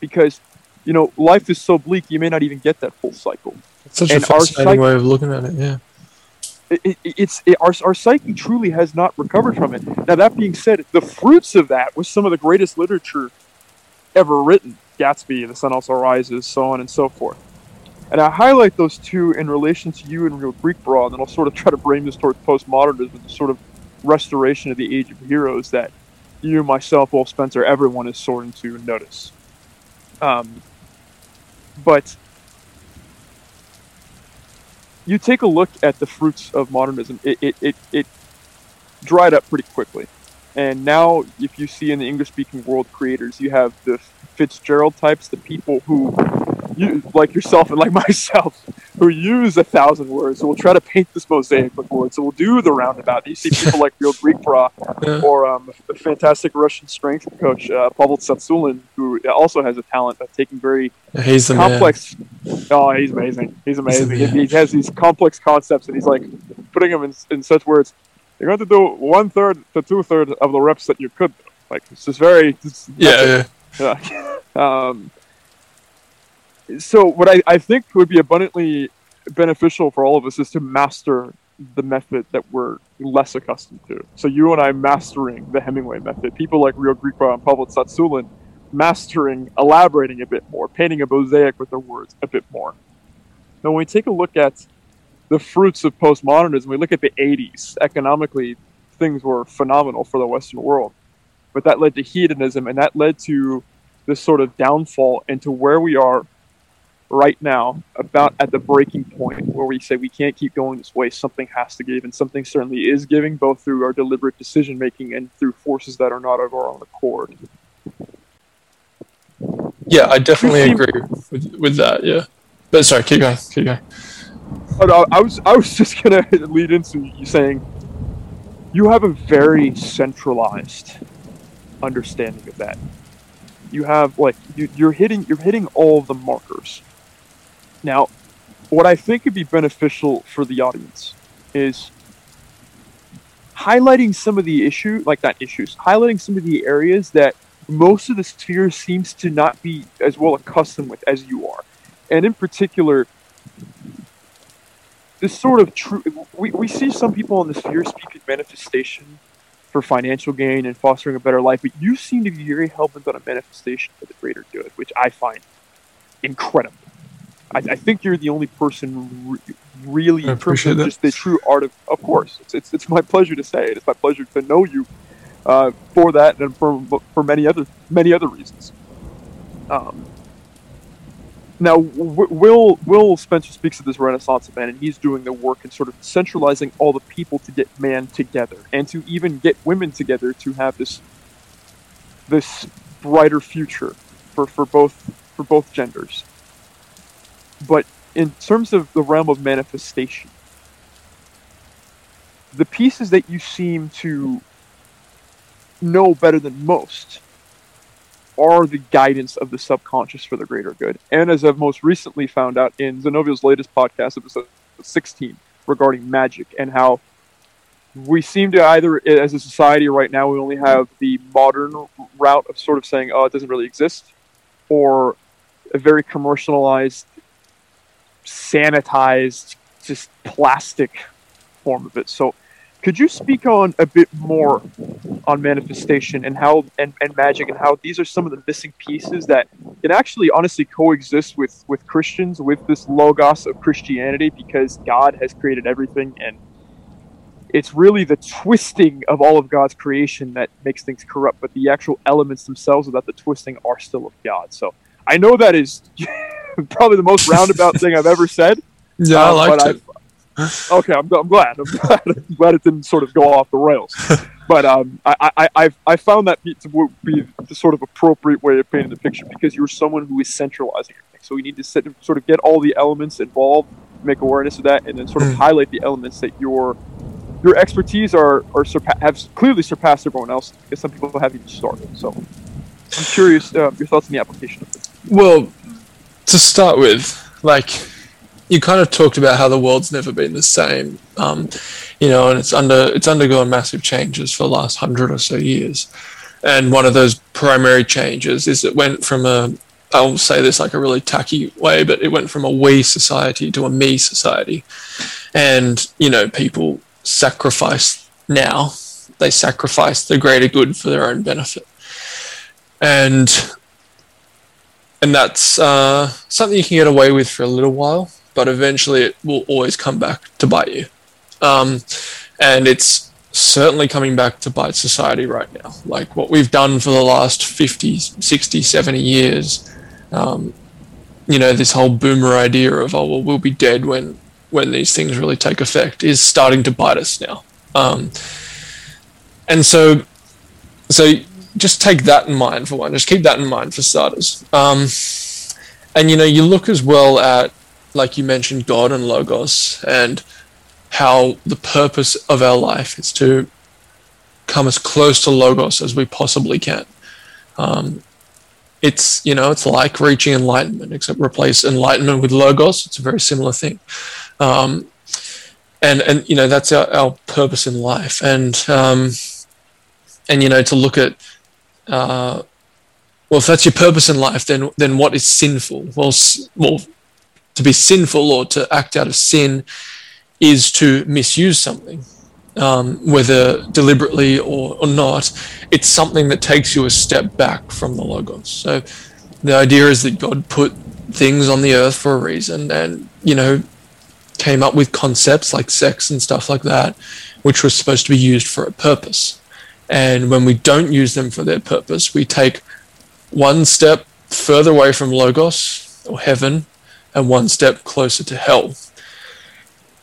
because you know life is so bleak you may not even get that full cycle. It's such And a fascinating psych- way of looking at it. Yeah. It, it, it's it, our, our psyche truly has not recovered from it. Now that being said, the fruits of that was some of the greatest literature ever written. Gatsby, The Sun Also Rises, so on and so forth. And I highlight those two in relation to you and Real Greek Brawl, and I'll sort of try to bring this towards postmodernism, the sort of restoration of the age of heroes that you, myself, Will Spencer, everyone is starting to notice. Um, but you take a look at the fruits of modernism, it, it, it, it dried up pretty quickly. And now, if you see in the English speaking world creators, you have the Fitzgerald types, the people who, you, like yourself and like myself, who use a thousand words. So we'll try to paint this mosaic with words. So we'll do the roundabout. You see people like Real Greek Bra or um, a fantastic Russian strength coach, uh, Pavel Tsatsouline, who also has a talent of taking very the man. Oh, he's amazing. He's amazing. He's He, has these complex concepts, and he's like putting them in, in such words. You're going to do one third to two thirds of the reps that you could do. Like it's just very. It's, Yeah, yeah. yeah. um, so what I, I think would be abundantly beneficial for all of us is to master the method that we're less accustomed to. So you and I mastering the Hemingway method. People like Real Greek and Pavel Tsatsouline mastering, elaborating a bit more, painting a mosaic with their words a bit more. Now, when we take a look at the fruits of postmodernism, we look at the 80s. Economically, things were phenomenal for the Western world. But that led to hedonism, and that led to this sort of downfall into where we are right now, about at the breaking point where we say we can't keep going this way. Something has to give, and something certainly is giving, both through our deliberate decision making and through forces that are not of our own accord. Yeah, I definitely agree with, with that. Yeah. But sorry, keep going. Keep going. But I, I was I was just gonna lead into you saying you have a very centralized understanding of that. You have like you, you're hitting you're hitting all of the markers. Now, what I think would be beneficial for the audience is highlighting some of the issue like not issues, highlighting some of the areas that most of the sphere seems to not be as well accustomed with as you are. And in particular, this sort of true we, we see some people in the sphere speak of manifestation for financial gain and fostering a better life but you seem to be very hell-bent on a manifestation for the greater good which i find incredible i, I think you're the only person re- really in terms of that. just the true art of of course it's, it's, it's my pleasure to say it it's my pleasure to know you uh, for that and for, for many other many other reasons um, now, Will Will Spencer speaks of this Renaissance event, and he's doing the work in sort of centralizing all the people to get man together, and to even get women together to have this this brighter future for, for both for both genders. But in terms of the realm of manifestation, the pieces that you seem to know better than most are the guidance of the subconscious for the greater good. And as I've most recently found out in Zenoviel's latest podcast, episode 16, regarding magic and how we seem to either, as a society right now, we only have the modern route of sort of saying, oh, it doesn't really exist, or a very commercialized, sanitized, just plastic form of it. So, could you speak on a bit more on manifestation and how and, and magic and how these are some of the missing pieces that can actually honestly coexist with with Christians with this logos of Christianity because God has created everything and it's really the twisting of all of God's creation that makes things corrupt but the actual elements themselves without the twisting are still of God so I know that is probably the most roundabout thing I've ever said Yeah, I um, liked it. I- okay, I'm, I'm glad. I'm glad. I'm glad it didn't sort of go off the rails. But um, I, I, I've, I found that be- to be the sort of appropriate way of painting the picture because you're someone who is centralizing everything. So we need to sit, sort of get all the elements involved, make awareness of that, and then sort of Mm. highlight the elements that your your expertise are, are surpa- have clearly surpassed everyone else because some people haven't even started. So I'm curious uh, your thoughts on the application of this. Well, to start with, like you kind of talked about how the world's never been the same, um, you know, and it's under it's undergone massive changes for the last hundred or so years. And one of those primary changes is it went from a, I'll say this like a really tacky way, but it went from a we society to a me society. And, you know, people sacrifice now, they sacrifice the greater good for their own benefit. And and that's uh, something you can get away with for a little while, but eventually it will always come back to bite you. Um, and it's certainly coming back to bite society right now. Like what we've done for the last 50, 60, 70 years, um, you know, this whole boomer idea of, oh, well, we'll be dead when, when these things really take effect is starting to bite us now. Um, and so, so just take that in mind for one. Just keep that in mind for starters. Um, and you know, you look as well at, like you mentioned, God and Logos, and how the purpose of our life is to come as close to Logos as we possibly can. Um, it's you know, it's like reaching enlightenment, except replace enlightenment with Logos. It's a very similar thing. Um, and and you know that's our, our purpose in life and um, and you know to look at uh, well, if that's your purpose in life, then then what is sinful? Well, well, to be sinful or to act out of sin is to misuse something, um, whether deliberately or, or not. It's something that takes you a step back from the logos. So the idea is that God put things on the earth for a reason, and you know, came up with concepts like sex and stuff like that, which was supposed to be used for a purpose. And when we don't use them for their purpose, we take one step further away from Logos or heaven and one step closer to hell.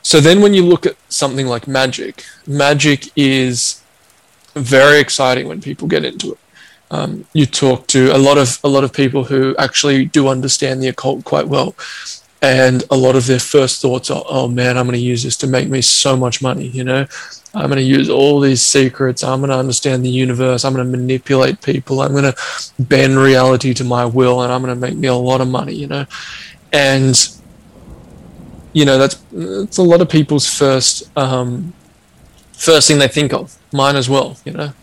So then when you look at something like magic, magic is very exciting when people get into it. Um, you talk to a lot of a lot of people who actually do understand the occult quite well, and a lot of their first thoughts are, "Oh man, I'm going to use this to make me so much money." You know, I'm going to use all these secrets. I'm going to understand the universe. I'm going to manipulate people. I'm going to bend reality to my will, and I'm going to make me a lot of money. You know, and you know that's that's a lot of people's first um, first thing they think of. Mine as well. You know,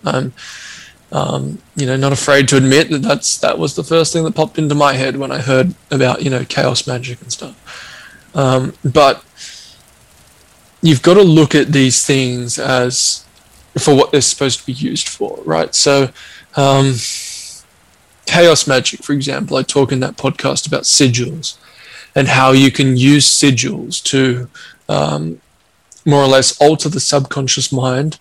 um, you know not afraid to admit that that's that was the first thing that popped into my head when I heard about you know chaos magic and stuff. Um, but you've got to look at these things as for what they're supposed to be used for, right? So, um, chaos magic, for example, I talk in that podcast about sigils and how you can use sigils to um, more or less alter the subconscious mind,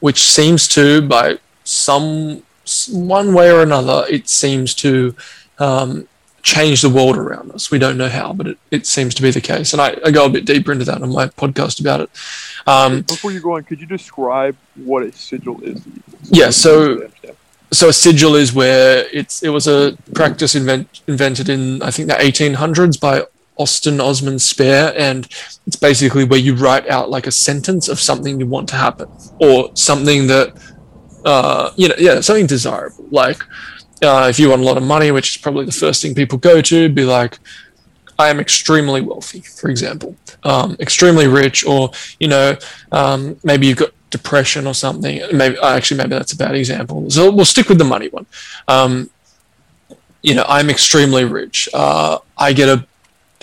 which seems to, by some one way or another, it seems to um, change the world around us. We don't know how, but it, it seems to be the case. And I, I go a bit deeper into that on my podcast about it. Um, Before you go on, could you describe what a sigil is? Yeah, so so a sigil is where it's it was a practice invent, invented in I think the 1800s by Austin Osman Spare, and it's basically where you write out like a sentence of something you want to happen or something that uh, you know yeah something desirable. Like uh, if you want a lot of money, which is probably the first thing people go to, be like, I am extremely wealthy, for example, um, extremely rich, or you know, um, maybe you've got depression or something. Maybe uh, actually, maybe that's a bad example. So we'll stick with the money one. Um, you know, I'm extremely rich. Uh, I get a,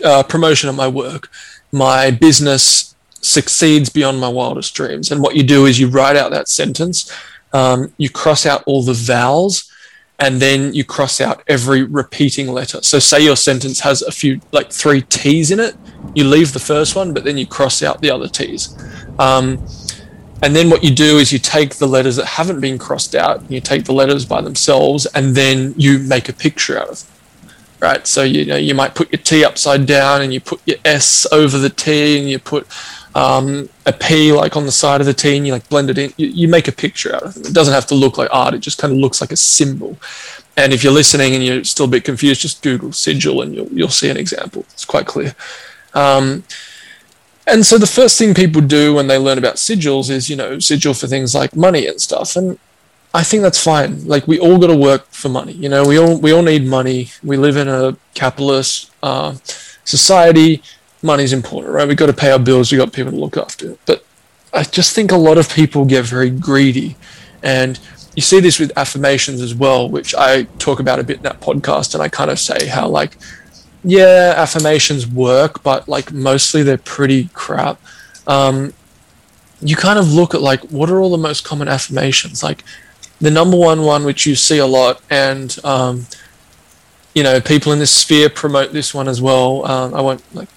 a promotion at my work. My business succeeds beyond my wildest dreams. And what you do is you write out that sentence. Um, you cross out all the vowels and then you cross out every repeating letter. So say your sentence has a few, like three T's in it, you leave the first one, but then you cross out the other T's. Um, and then what you do is you take the letters that haven't been crossed out, you take the letters by themselves, and then you make a picture out of them. Right, so you know you might put your T upside down, and you put your S over the T, and you put um, a P like on the side of the T and you like blend it in. You, you make a picture out of it. It doesn't have to look like art. It just kind of looks like a symbol. And if you're listening and you're still a bit confused, just Google sigil and you'll you'll see an example. It's quite clear. Um, and so the first thing people do when they learn about sigils is you know sigil for things like money and stuff. And I think that's fine. Like we all got to work for money. You know, we all we all need money. We live in a capitalist uh, society money's important, right? We've got to pay our bills, we've got people to look after. But I just think a lot of people get very greedy. And you see this with affirmations as well, which I talk about a bit in that podcast, and I kind of say how like, yeah, affirmations work, but like mostly they're pretty crap. Um, you kind of look at like what are all the most common affirmations like the number one one which you see a lot and um, you know people in this sphere promote this one as well um, i won't like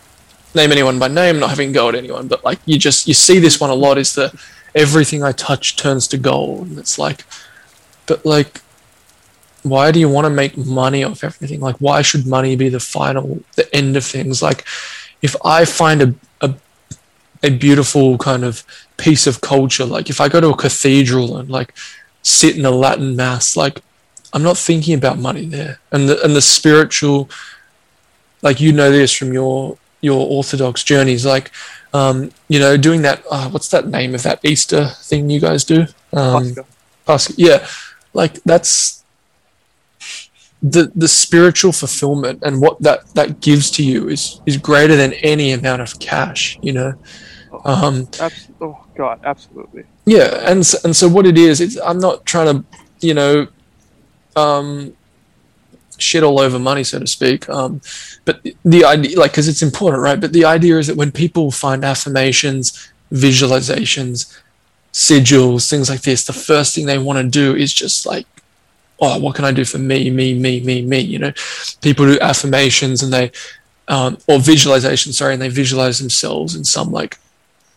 name anyone by name not having go at anyone but like you just you see this one a lot is that everything i touch turns to gold and it's like but like why do you want to make money off everything like why should money be the final the end of things like if i find a, a a beautiful kind of piece of culture. Like if I go to a cathedral and like sit in a Latin mass, like I'm not thinking about money there. And the and the spiritual like you know this from your your orthodox journeys, like um, you know, doing that uh, what's that name of that Easter thing you guys do? Um Pascha. Yeah. Like that's the the spiritual fulfillment and what that that gives to you is is greater than any amount of cash, you know. Um, Abs- oh God, absolutely. yeah, and so, and so what it is, it's I'm not trying to, you know, um, shit all over money, so to speak. Um, but the- idea, like, because it's important, right? But the idea is that when people find affirmations, visualizations, sigils, things like this, the first thing they want to do is just like, oh, what can I do for me, me, me, me, me? You know, people do affirmations and they, um, or visualization, sorry, and they visualize themselves in some like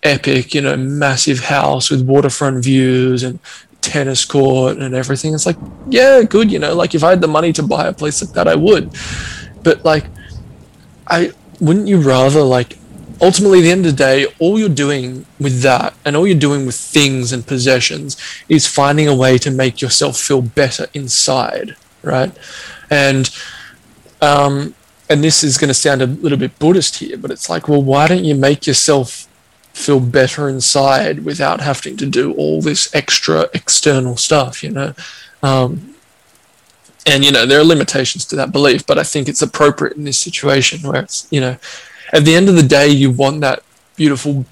epic, you know, massive house with waterfront views and tennis court and everything. It's like, yeah, good, you know, like if I had the money to buy a place like that, I would. But like, I wouldn't you rather like ultimately at the end of the day, all you're doing with that and all you're doing with things and possessions is finding a way to make yourself feel better inside, right? And um and this is going to sound a little bit Buddhist here, but it's like, well, why don't you make yourself feel better inside without having to do all this extra external stuff, you know? Um, and, you know, there are limitations to that belief, but I think it's appropriate in this situation where it's, you know, at the end of the day, you want that beautiful,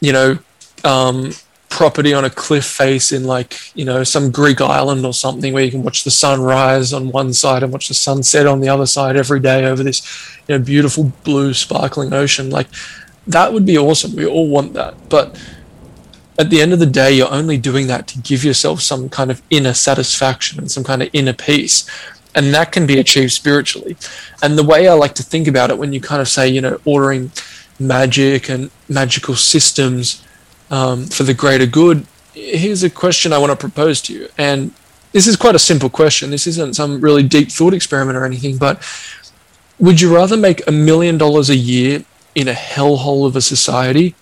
you know, um, property on a cliff face in like you know some Greek island or something where you can watch the sun rise on one side and watch the sunset on the other side every day over this you know beautiful blue sparkling ocean like that would be awesome we all want that but at the end of the day you're only doing that to give yourself some kind of inner satisfaction and some kind of inner peace and that can be achieved spiritually and the way i like to think about it when you kind of say you know ordering magic and magical systems um, for the greater good, here's a question I want to propose to you. And this is quite a simple question. This isn't some really deep thought experiment or anything, but would you rather make a million dollars a year in a hellhole of a society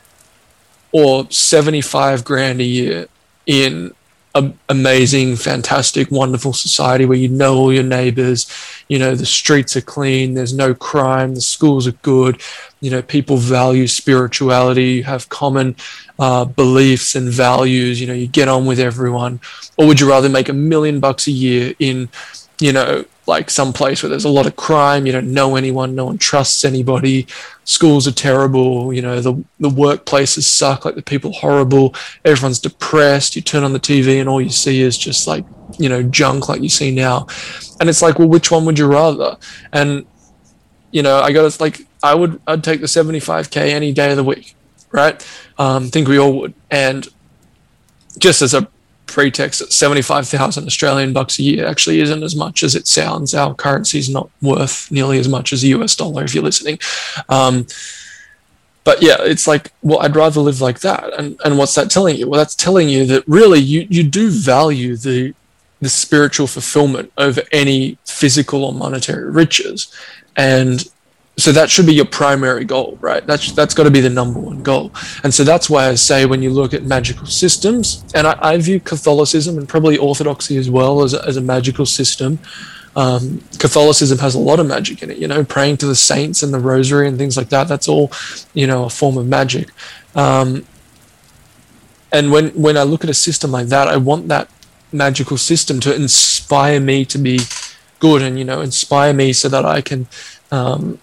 or 75 grand a year in an amazing, fantastic, wonderful society where you know all your neighbors, you know, the streets are clean, there's no crime, the schools are good, you know, people value spirituality, you have common uh, beliefs and values, you know, you get on with everyone? Or would you rather make a million bucks a year in, you know, like some place where there's a lot of crime, you don't know anyone, no one trusts anybody, schools are terrible, you know, the, the workplaces suck, like the people horrible, everyone's depressed, you turn on the TV and all you see is just like, you know, junk like you see now. And it's like, well, which one would you rather? And, you know, I got to like, I would, I'd take the 75K any day of the week, right? Um, think we all would. And just as a pretext, that 75,000 Australian bucks a year actually isn't as much as it sounds. Our currency is not worth nearly as much as the US dollar if you're listening. Um, but yeah, it's like, well, I'd rather live like that. And and what's that telling you? Well, that's telling you that really you you do value the the spiritual fulfillment over any physical or monetary riches. And so that should be your primary goal, right? That's that's got to be the number one goal. And so that's why I say when you look at magical systems, and I, I view Catholicism and probably Orthodoxy as well as a, as a magical system. Um, Catholicism has a lot of magic in it, you know, praying to the saints and the rosary and things like that. That's all, you know, a form of magic. Um, and when when I look at a system like that, I want that magical system to inspire me to be good and you know inspire me so that I can um,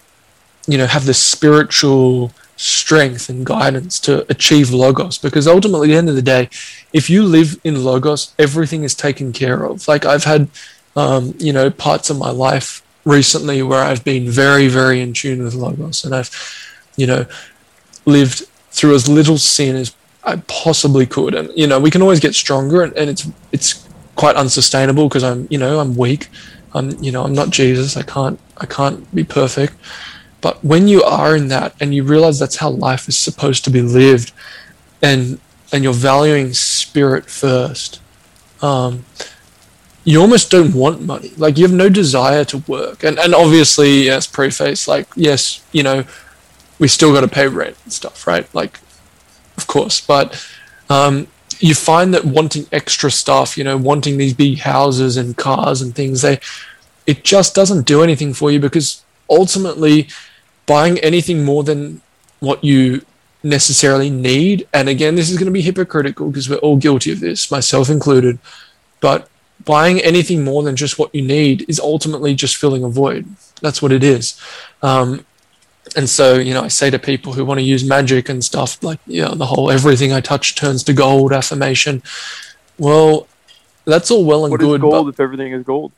you know have the spiritual strength and guidance to achieve logos. Because ultimately at the end of the day if you live in logos everything is taken care of. Like i've had um, you know parts of my life recently where i've been very very in tune with logos. And i've you know lived through as little sin as i possibly could. And you know we can always get stronger and, and it's it's quite unsustainable because i'm you know i'm weak. I'm you know i'm not jesus. I can't i can't be perfect but when you are in that and you realize that's how life is supposed to be lived, and and you're valuing spirit first, um, you almost don't want money. Like you have no desire to work. And and obviously, yes, preface, like yes, you know, we still got to pay rent and stuff, right? Like, of course, but um, you find that wanting extra stuff, you know, wanting these big houses and cars and things, they it just doesn't do anything for you because ultimately buying anything more than what you necessarily need. And again, this is going to be hypocritical because we're all guilty of this, myself included. But buying anything more than just what you need is ultimately just filling a void. That's what it is. Um, and so, you know, I say to people who want to use magic and stuff like, you know, the whole everything I touch turns to gold affirmation. Well, that's all well and what good. What is gold if everything is gold?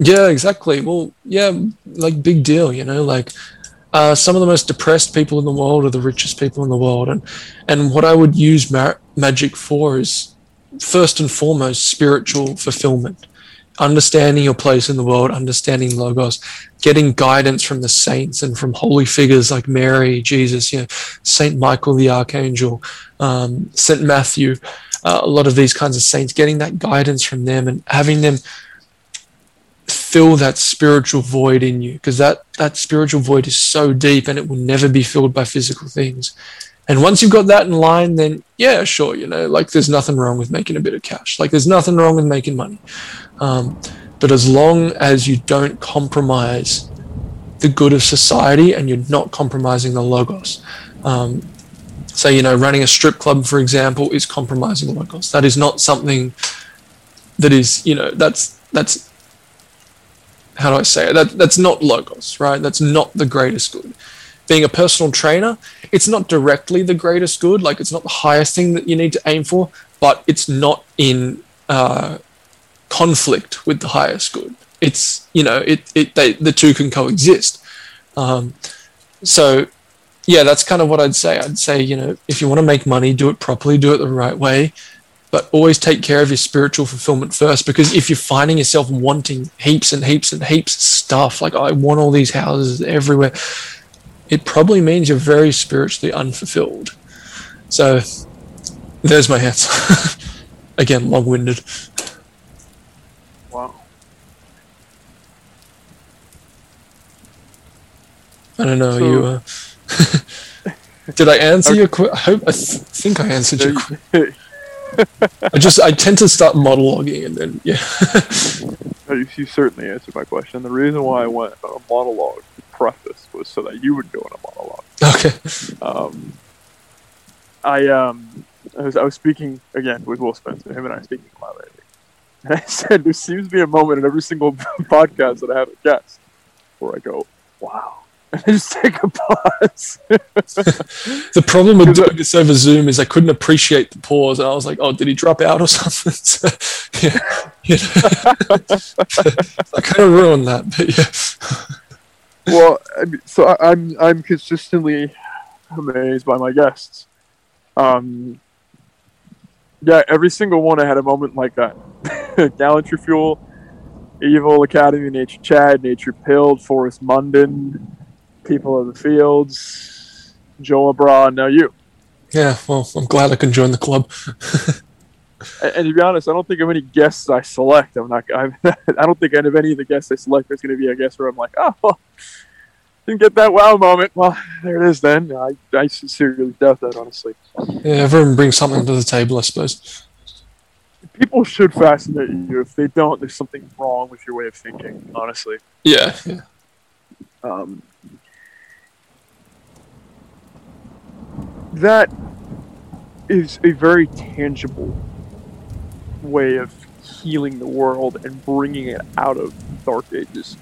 Yeah, exactly. Well, yeah, like big deal, you know, like uh, some of the most depressed people in the world are the richest people in the world. And, and what I would use ma- magic for is first and foremost spiritual fulfillment, understanding your place in the world, understanding logos, getting guidance from the saints and from holy figures like Mary, Jesus, you know, Saint Michael the Archangel, um, Saint Matthew, uh, a lot of these kinds of saints, getting that guidance from them and having them fill that spiritual void in you because that that spiritual void is so deep and it will never be filled by physical things. And once you've got that in line then yeah sure you know like there's nothing wrong with making a bit of cash. Like there's nothing wrong with making money. Um, but as long as you don't compromise the good of society and you're not compromising the logos. Um, so you know running a strip club for example is compromising the logos. That is not something that is you know that's that's how do I say it? That, that's not logos, right? That's not the greatest good. Being a personal trainer, it's not directly the greatest good. Like it's not the highest thing that you need to aim for, but it's not in uh, conflict with the highest good. It's you know it it they, the two can coexist. Um, so yeah, that's kind of what I'd say. I'd say you know if you want to make money, do it properly, do it the right way, but always take care of your spiritual fulfillment first because if you're finding yourself wanting heaps and heaps and heaps of stuff like i want all these houses everywhere it probably means you're very spiritually unfulfilled. So there's my answer. Again long-winded. Wow. I don't know so, you uh, did i answer okay. your question i hope i th- think i answered your question I just I tend to start monologuing and then yeah. you, you certainly answered my question. The reason why I went on a monologue preface was so that you would go on a monologue. Okay. Um, I um I was I was speaking again with Will Spencer. Him and I speaking collaborating. And I said there seems to be a moment in every single podcast that I have a guest where I go, "Wow, just take a pause. the problem with doing this over Zoom is I couldn't appreciate the pause, and I was like, "Oh, did he drop out or something?" so, yeah, I kind of ruined that, but yeah. well, so I, I'm I'm consistently amazed by my guests. Um, yeah, every single one I had a moment like that. Gallantry Fuel, Evil Academy, Nature Chad, Nature Pilled, Forrest Munden, people of the fields, Joe Abra, now you. Yeah, well, I'm glad I can join the club. and, and, to be honest, I don't think of any guests I select. I'm not. I'm, I don't think of any of the guests I select there's going to be a guest where I'm like, oh, well, didn't get that wow moment. Well, there it is. Then I, I sincerely doubt that, honestly. Yeah, everyone brings something to the table, I suppose. People should fascinate you. If they don't, there's something wrong with your way of thinking. Honestly. Yeah. Yeah. Um, that is a very tangible way of healing the world and bringing it out of dark ages.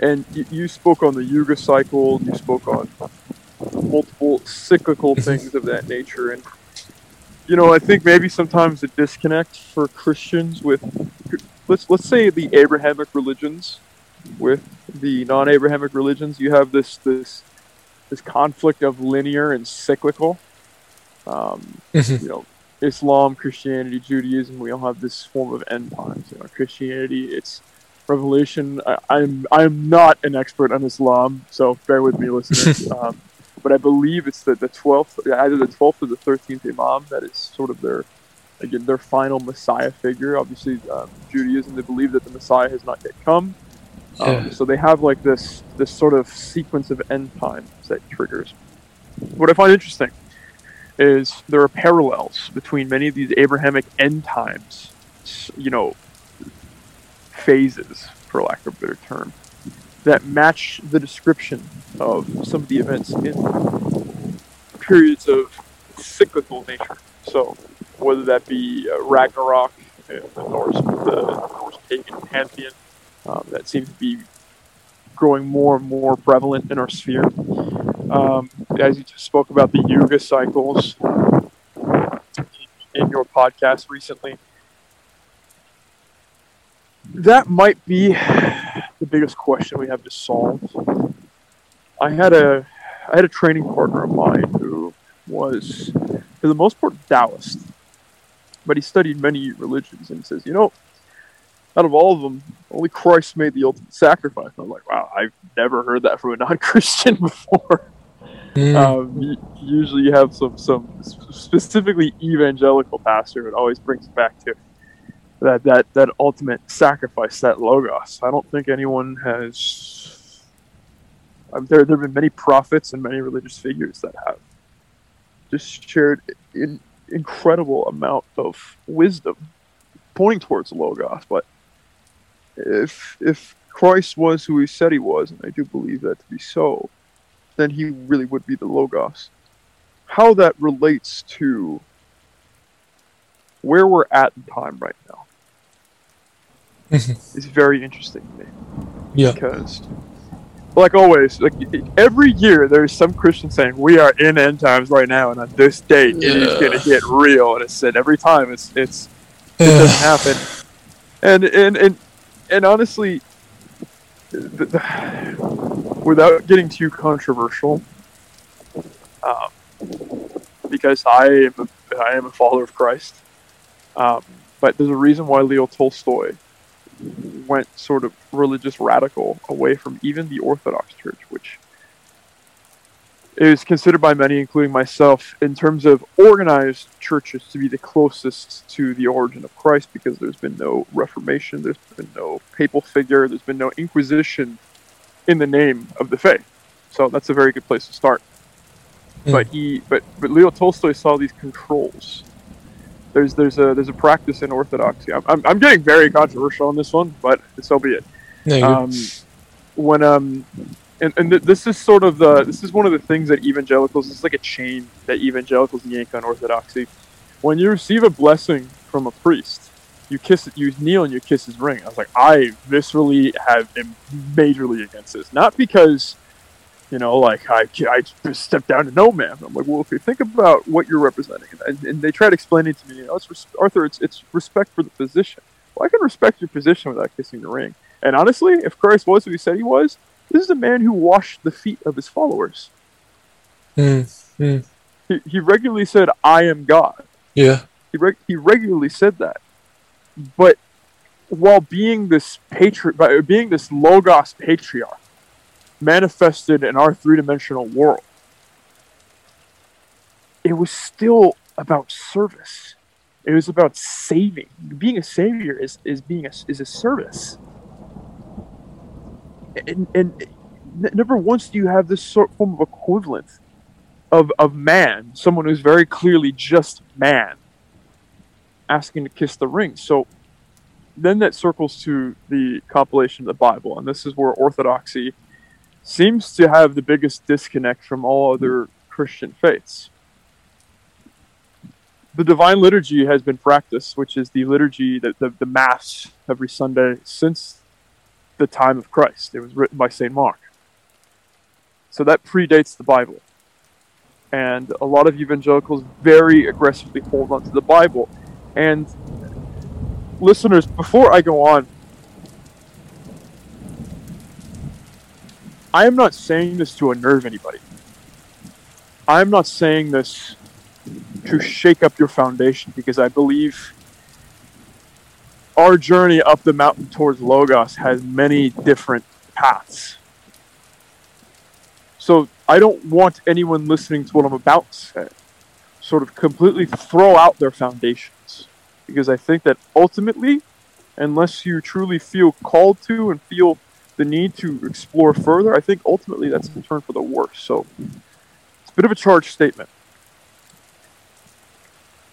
And you, you spoke on the Yuga cycle. You spoke on multiple cyclical mm-hmm. things of that nature. And you know, I think maybe sometimes a disconnect for Christians with let's let's say the Abrahamic religions with the non-Abrahamic religions, you have this this this conflict of linear and cyclical. Um, Mhm. you know, Islam, Christianity, Judaism, we all have this form of end times. You know, Christianity, it's Revelation. I, I'm I'm not an expert on Islam, so bear with me, listeners. um, but I believe it's the the twelfth, either the twelfth or the thirteenth Imam that is sort of their again their final Messiah figure. Obviously, um, Judaism they believe that the Messiah has not yet come. Um, Yeah. so they have like this this sort of sequence of end times that triggers. What I find interesting is there are parallels between many of these Abrahamic end times, you know, phases, for lack of a better term, that match the description of some of the events in periods of cyclical nature. So, whether that be uh, Ragnarok the Norse, the Norse pagan pantheon, um, that seems to be growing more and more prevalent in our sphere. Um, as you just spoke about the Yuga cycles in your podcast recently, that might be the biggest question we have to solve. I had a I had a training partner of mine who was, for the most part, Taoist, but he studied many religions, and says, you know, out of all of them, only Christ made the ultimate sacrifice. I'm like, wow, I've never heard that from a non-Christian before. Um, usually, you have some some specifically evangelical pastor that always brings it back to that that that ultimate sacrifice, that logos. I don't think anyone has. Um, there there have been many prophets and many religious figures that have just shared an incredible amount of wisdom, pointing towards logos. But if if Christ was who he said he was, and I do believe that to be so, then he really would be the Logos. How that relates to where we're at in time right now Mhm. is very interesting to me Yeah. because, like always, like every year there's some Christian saying we are in end times right now, and on this date it is going to get real, and it's said every time it's it's it doesn't happen. And and and and honestly, the, the, without getting too controversial, um, because I am a, I am a follower of Christ, um, but there's a reason why Leo Tolstoy went sort of religious radical away from even the Orthodox Church, which is considered by many, including myself, in terms of organized churches to be the closest to the origin of Christ because there's been no Reformation, there's been no papal figure, there's been no Inquisition in the name of the faith. So that's a very good place to start. Mm. But he, but but Leo Tolstoy saw these controls. There's there's a there's a practice in Orthodoxy. I'm I'm, I'm getting very controversial on this one, but so be it go. um, when um and, and th- this is sort of the this is one of the things that evangelicals it's like a chain that evangelicals yank on orthodoxy. When you receive a blessing from a priest you kiss it you kneel and you kiss his ring. I was like i viscerally have am majorly against this. Not because you know like i, I stepped down to no man. I'm like well if you think about what you're representing and, and they tried explaining to me you know it's res- arthur it's, it's respect for the position. Well i can respect your position without kissing the ring. And honestly, if Christ was who he said he was, this is a man who washed the feet of his followers. Mm. He, he regularly said, I am God. Yeah. He, reg- he regularly said that. But while being this patri- by being this logos patriarch manifested in our three-dimensional world, it was still about service. It was about saving. Being a savior is, is being a, is a service. And, and never once do you have this sort form of equivalent of, of man, someone who's very clearly just man, asking to kiss the ring. So then that circles to the compilation of the Bible, and this is where orthodoxy seems to have the biggest disconnect from all other Christian faiths. The Divine Liturgy has been practiced, which is the liturgy that the, the Mass every Sunday since the time of Christ. It was written by St. Mark. So that predates the Bible. and a lot of evangelicals very aggressively hold on to the Bible. And listeners, before I go on, I am not saying this to unnerve anybody. I'm not saying this to shake up your foundation because I believe our journey up the mountain towards Logos has many different paths. So I don't want anyone listening to what I'm about to say sort of completely throw out their foundations because I think that ultimately, unless you truly feel called to and feel the need to explore further, I think ultimately that's a turn for the worse. So it's a bit of a charged statement.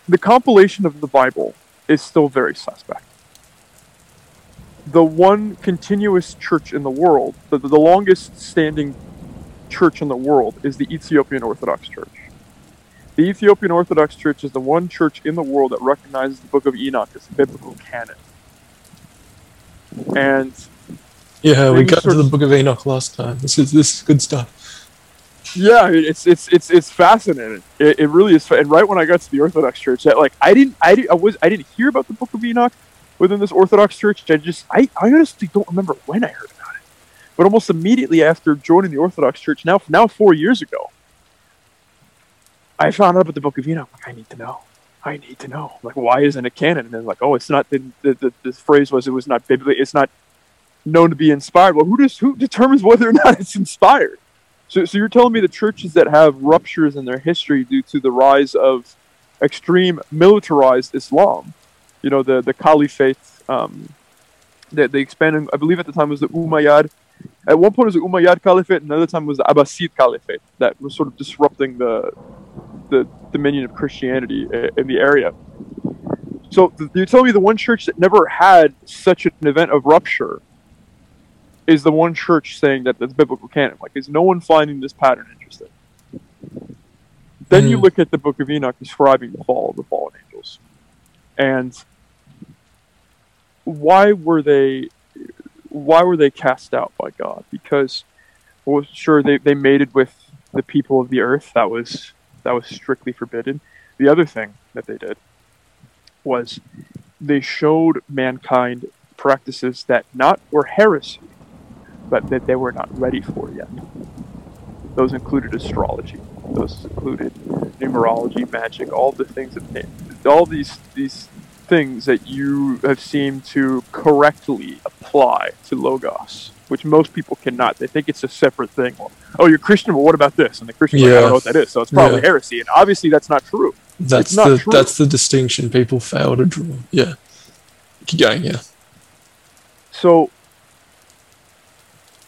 The compilation of the Bible is still very suspect. The one continuous church in the world, the, the longest standing church in the world, is the Ethiopian Orthodox Church. The Ethiopian Orthodox Church is the one church in the world that recognizes the Book of Enoch as a biblical canon. And Yeah, we got to the Book of Enoch last time. This is this is good stuff. yeah, it's it's it's it's fascinating. It, it really is. And right when I got to the Orthodox Church, that like I didn't I, did, I was I didn't hear about the Book of Enoch within this Orthodox Church. I just I, I honestly don't remember when I heard about it. But almost immediately after joining the Orthodox Church, now now four years ago, I found out about the Book of Enoch. I need to know. I need to know. Like why isn't it canon? And then like oh, it's not. The the, the, the phrase was it was not biblically. It's not known to be inspired. Well, who does who determines whether or not it's inspired? So, so you're telling me the churches that have ruptures in their history due to the rise of extreme militarized Islam, you know, the the Caliphate, um, that they expanded. I believe at the time was the Umayyad. At one point it was the Umayyad Caliphate, another time was the Abbasid Caliphate that was sort of disrupting the the dominion of Christianity in the area. So you tell me the one church that never had such an event of rupture is the one church saying that that's biblical canon. Like, is no one finding this pattern interesting? Then you Hmm. look at the Book of Enoch describing the fall of the fallen angels, and why were they? Why were they cast out by God? Because, well, sure, they they mated with the people of the earth. That was that was strictly forbidden. The other thing that they did was they showed mankind practices that not were heresy, but that they were not ready for yet. Those included astrology. Those included numerology, magic, all the things that all these these things that you have seemed to correctly apply to logos, which most people cannot. They think it's a separate thing. Well, oh, you're Christian. Well, what about this? And the Christian, like, I don't know what that is. So it's probably Yeah. heresy. And obviously, that's not true. That's not the true. that's the distinction people fail to draw. Yeah. Keep going, yeah. So,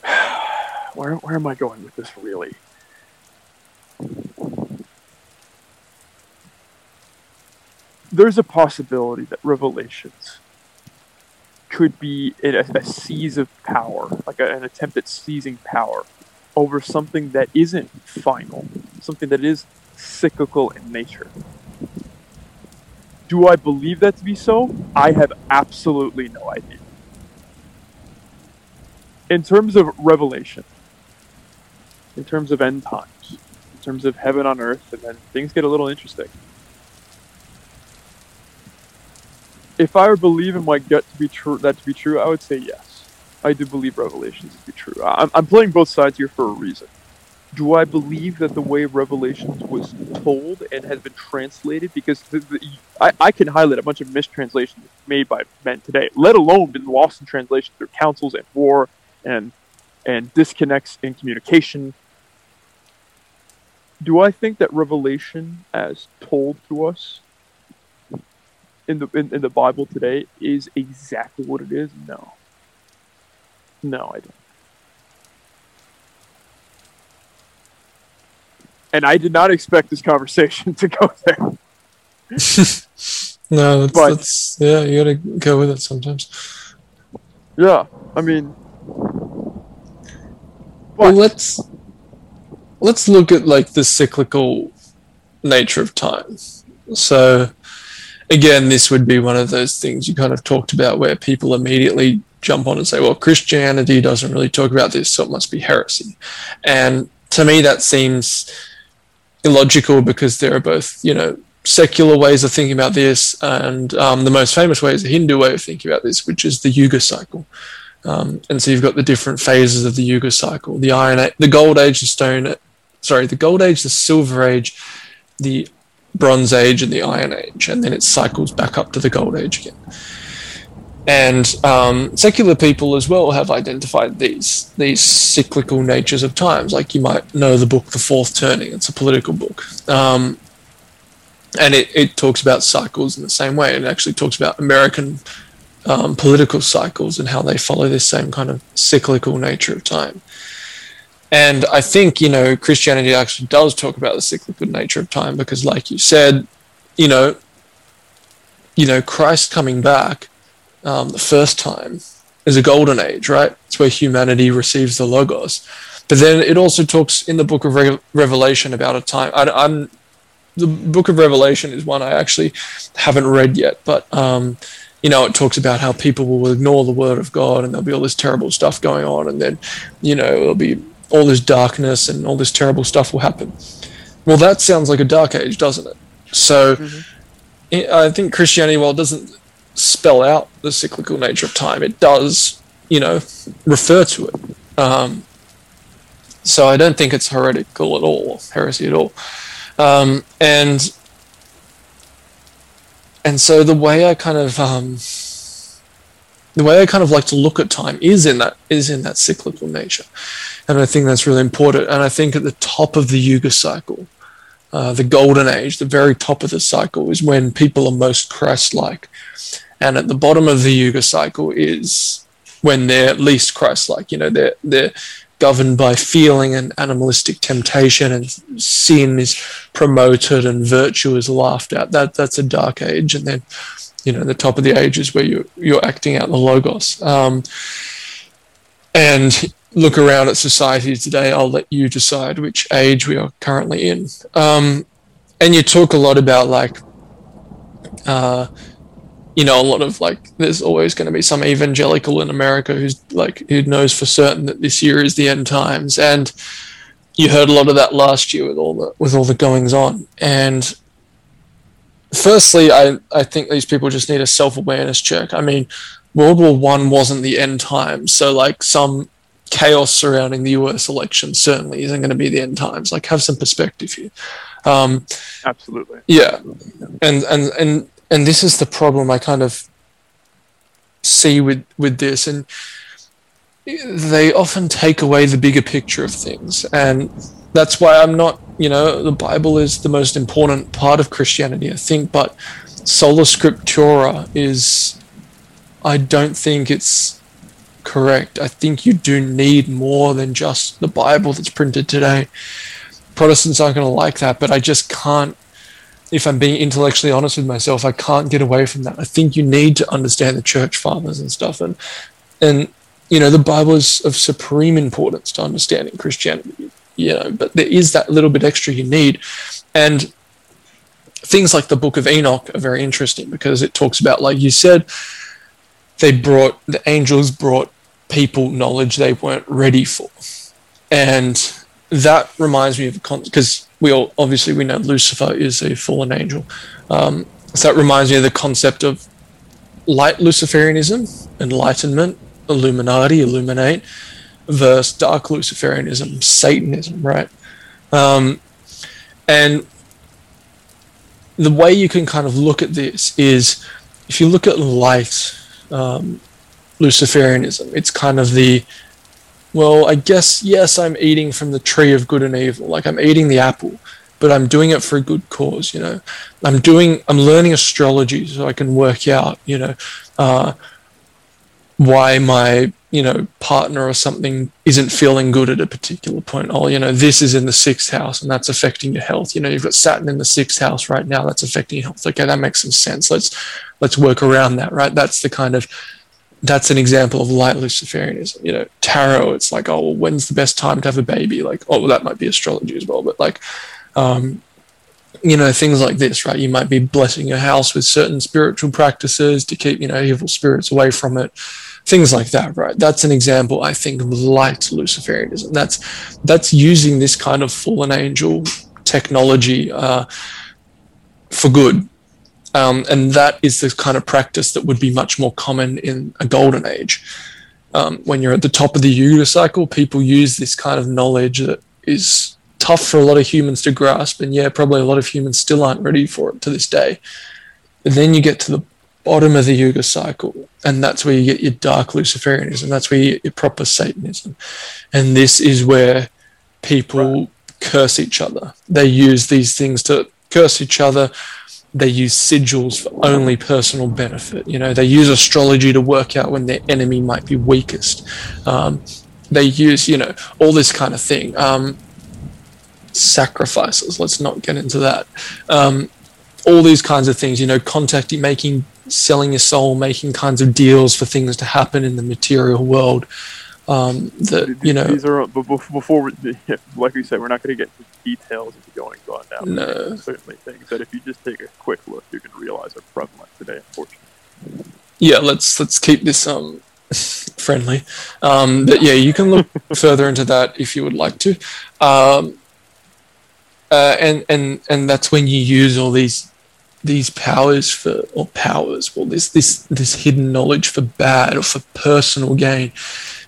where where am I going with this? Really, there's a possibility that Revelations could be a, a seize of power, like a, an attempt at seizing power over something that isn't final, something that is cyclical in nature. Do I believe that to be so? I have absolutely no idea in terms of revelation, in terms of end times, in terms of heaven on earth, and then things get a little interesting. If I were believing my gut to be true, that to be true, I would say yes. I do believe revelations to be true. I'm, I'm playing both sides here for a reason. Do I believe that the way Revelations was told and has been translated? Because the, the, I, I can highlight a bunch of mistranslations made by men today, let alone been lost in translation through councils and war and and disconnects in communication. Do I think that revelation, as told to us in the in, in the Bible today, is exactly what it is? No. No, I don't. And I did not expect this conversation to go there. No, that's, But- that's yeah, you gotta go with it sometimes. Yeah, I mean, Well, let's let's look at like the cyclical nature of time. So, again, this would be one of those things you kind of talked about where people immediately jump on and say, "Well, Christianity doesn't really talk about this, so it must be heresy." And to me, that seems illogical because there are both, you know, secular ways of thinking about this, and um, the most famous way is a Hindu way of thinking about this, which is the Yuga cycle. Um, and so you've got the different phases of the Yuga cycle: the Iron, Age, the Gold Age, the Stone, sorry, the Gold Age, the Silver Age, the Bronze Age, and the Iron Age, and then it cycles back up to the Gold Age again. And um, secular people as well have identified these these cyclical natures of times. Like you might know the book *The Fourth Turning*; it's a political book. Um, and it, it talks about cycles in the same way. It actually talks about American um, political cycles and how they follow this same kind of cyclical nature of time. And I think, you know, Christianity actually does talk about the cyclical nature of time because, like you said, you know, you know, Christ coming back um, the first time is a golden age, right? It's where humanity receives the Logos. But then it also talks in the book of Re- Revelation about a time. I, I'm the book of Revelation is one I actually haven't read yet, but um, you know, it talks about how people will ignore the word of God and there'll be all this terrible stuff going on, and then you know there'll be all this darkness and all this terrible stuff will happen. Well, that sounds like a dark age, doesn't it? So, mm-hmm. I think Christianity, while it doesn't spell out the cyclical nature of time, it does, you know, refer to it. Um, so I don't think it's heretical at all, heresy at all. Um, and and so the way I kind of um, the way I kind of like to look at time is in that is in that cyclical nature, and I think that's really important. And I think at the top of the Yuga cycle, uh, the golden age, the very top of the cycle is when people are most Christ-like, and at the bottom of the Yuga cycle is when they're least Christ-like. You know, they're they're governed by feeling and animalistic temptation, and sin is promoted and virtue is laughed at. That that's a dark age, and then you know the top of the ages where you you're acting out the logos. Um, and look around at society today. I'll let you decide which age we are currently in. Um, and you talk a lot about like. Uh, you know, a lot of like, there's always going to be some evangelical in America who's like, who knows for certain that this year is the end times. And you heard a lot of that last year with all the, with all the goings on. And firstly, I, I think these people just need a self awareness check. I mean, World War One wasn't the end times. So like some chaos surrounding the US election certainly isn't going to be the end times. Like have some perspective here. Um, Absolutely. Yeah. And, and, and, and this is the problem I kind of see with with this, and they often take away the bigger picture of things, and that's why I'm not, you know, the Bible is the most important part of Christianity, I think, but sola scriptura is, I don't think it's correct. I think you do need more than just the Bible that's printed today. Protestants aren't going to like that, but I just can't if I'm being intellectually honest with myself, I can't get away from that. I think you need to understand the church fathers and stuff. And, and, you know, the Bible is of supreme importance to understanding Christianity, you know, but there is that little bit extra you need. And things like the book of Enoch are very interesting because it talks about, like you said, they brought, the angels brought people knowledge they weren't ready for. And that reminds me of because we all obviously we know Lucifer is a fallen angel. Um, so that reminds me of the concept of light Luciferianism, enlightenment, Illuminati, illuminate, versus dark Luciferianism, Satanism, right? Um, and the way you can kind of look at this is if you look at light um, Luciferianism, it's kind of the well, I guess, yes, I'm eating from the tree of good and evil. Like I'm eating the apple, but I'm doing it for a good cause, you know. I'm doing, I'm learning astrology so I can work out, you know, uh, why my, you know, partner or something isn't feeling good at a particular point. Oh, you know, this is in the sixth house and that's affecting your health. You know, you've got Saturn in the sixth house right now. That's affecting your health. Okay, that makes some sense. Let's, let's work around that, right? That's the kind of, that's an example of light Luciferianism. You know, tarot, it's like, oh, well, when's the best time to have a baby? Like, oh, well, that might be astrology as well. But like, um, you know, things like this, right? You might be blessing your house with certain spiritual practices to keep, you know, evil spirits away from it. Things like that, right? That's an example, I think, of light Luciferianism. That's that's using this kind of fallen angel technology uh, for good. Um, and that is the kind of practice that would be much more common in a golden age. Um, when you're at the top of the Yuga cycle, people use this kind of knowledge that is tough for a lot of humans to grasp. And yeah, probably a lot of humans still aren't ready for it to this day. And then you get to the bottom of the Yuga cycle, and that's where you get your dark Luciferianism. That's where you get your proper Satanism. And this is where people right. curse each other. They use these things to curse each other they use sigils for only personal benefit. You know, they use astrology to work out when their enemy might be weakest. Um, they use, you know, all this kind of thing. Um, sacrifices. Let's not get into that. Um, all these kinds of things. You know, contacting, making, selling your soul, making kinds of deals for things to happen in the material world. Um, that you know these are before we, like we said we're not going to get into details of the goings on now no. certainly things that if you just take a quick look you can realize are prevalent today unfortunately. Yeah let's let's keep this um friendly. Um but yeah you can look further into that if you would like to. Um uh, and and and that's when you use all these these powers for or powers well this this this hidden knowledge for bad or for personal gain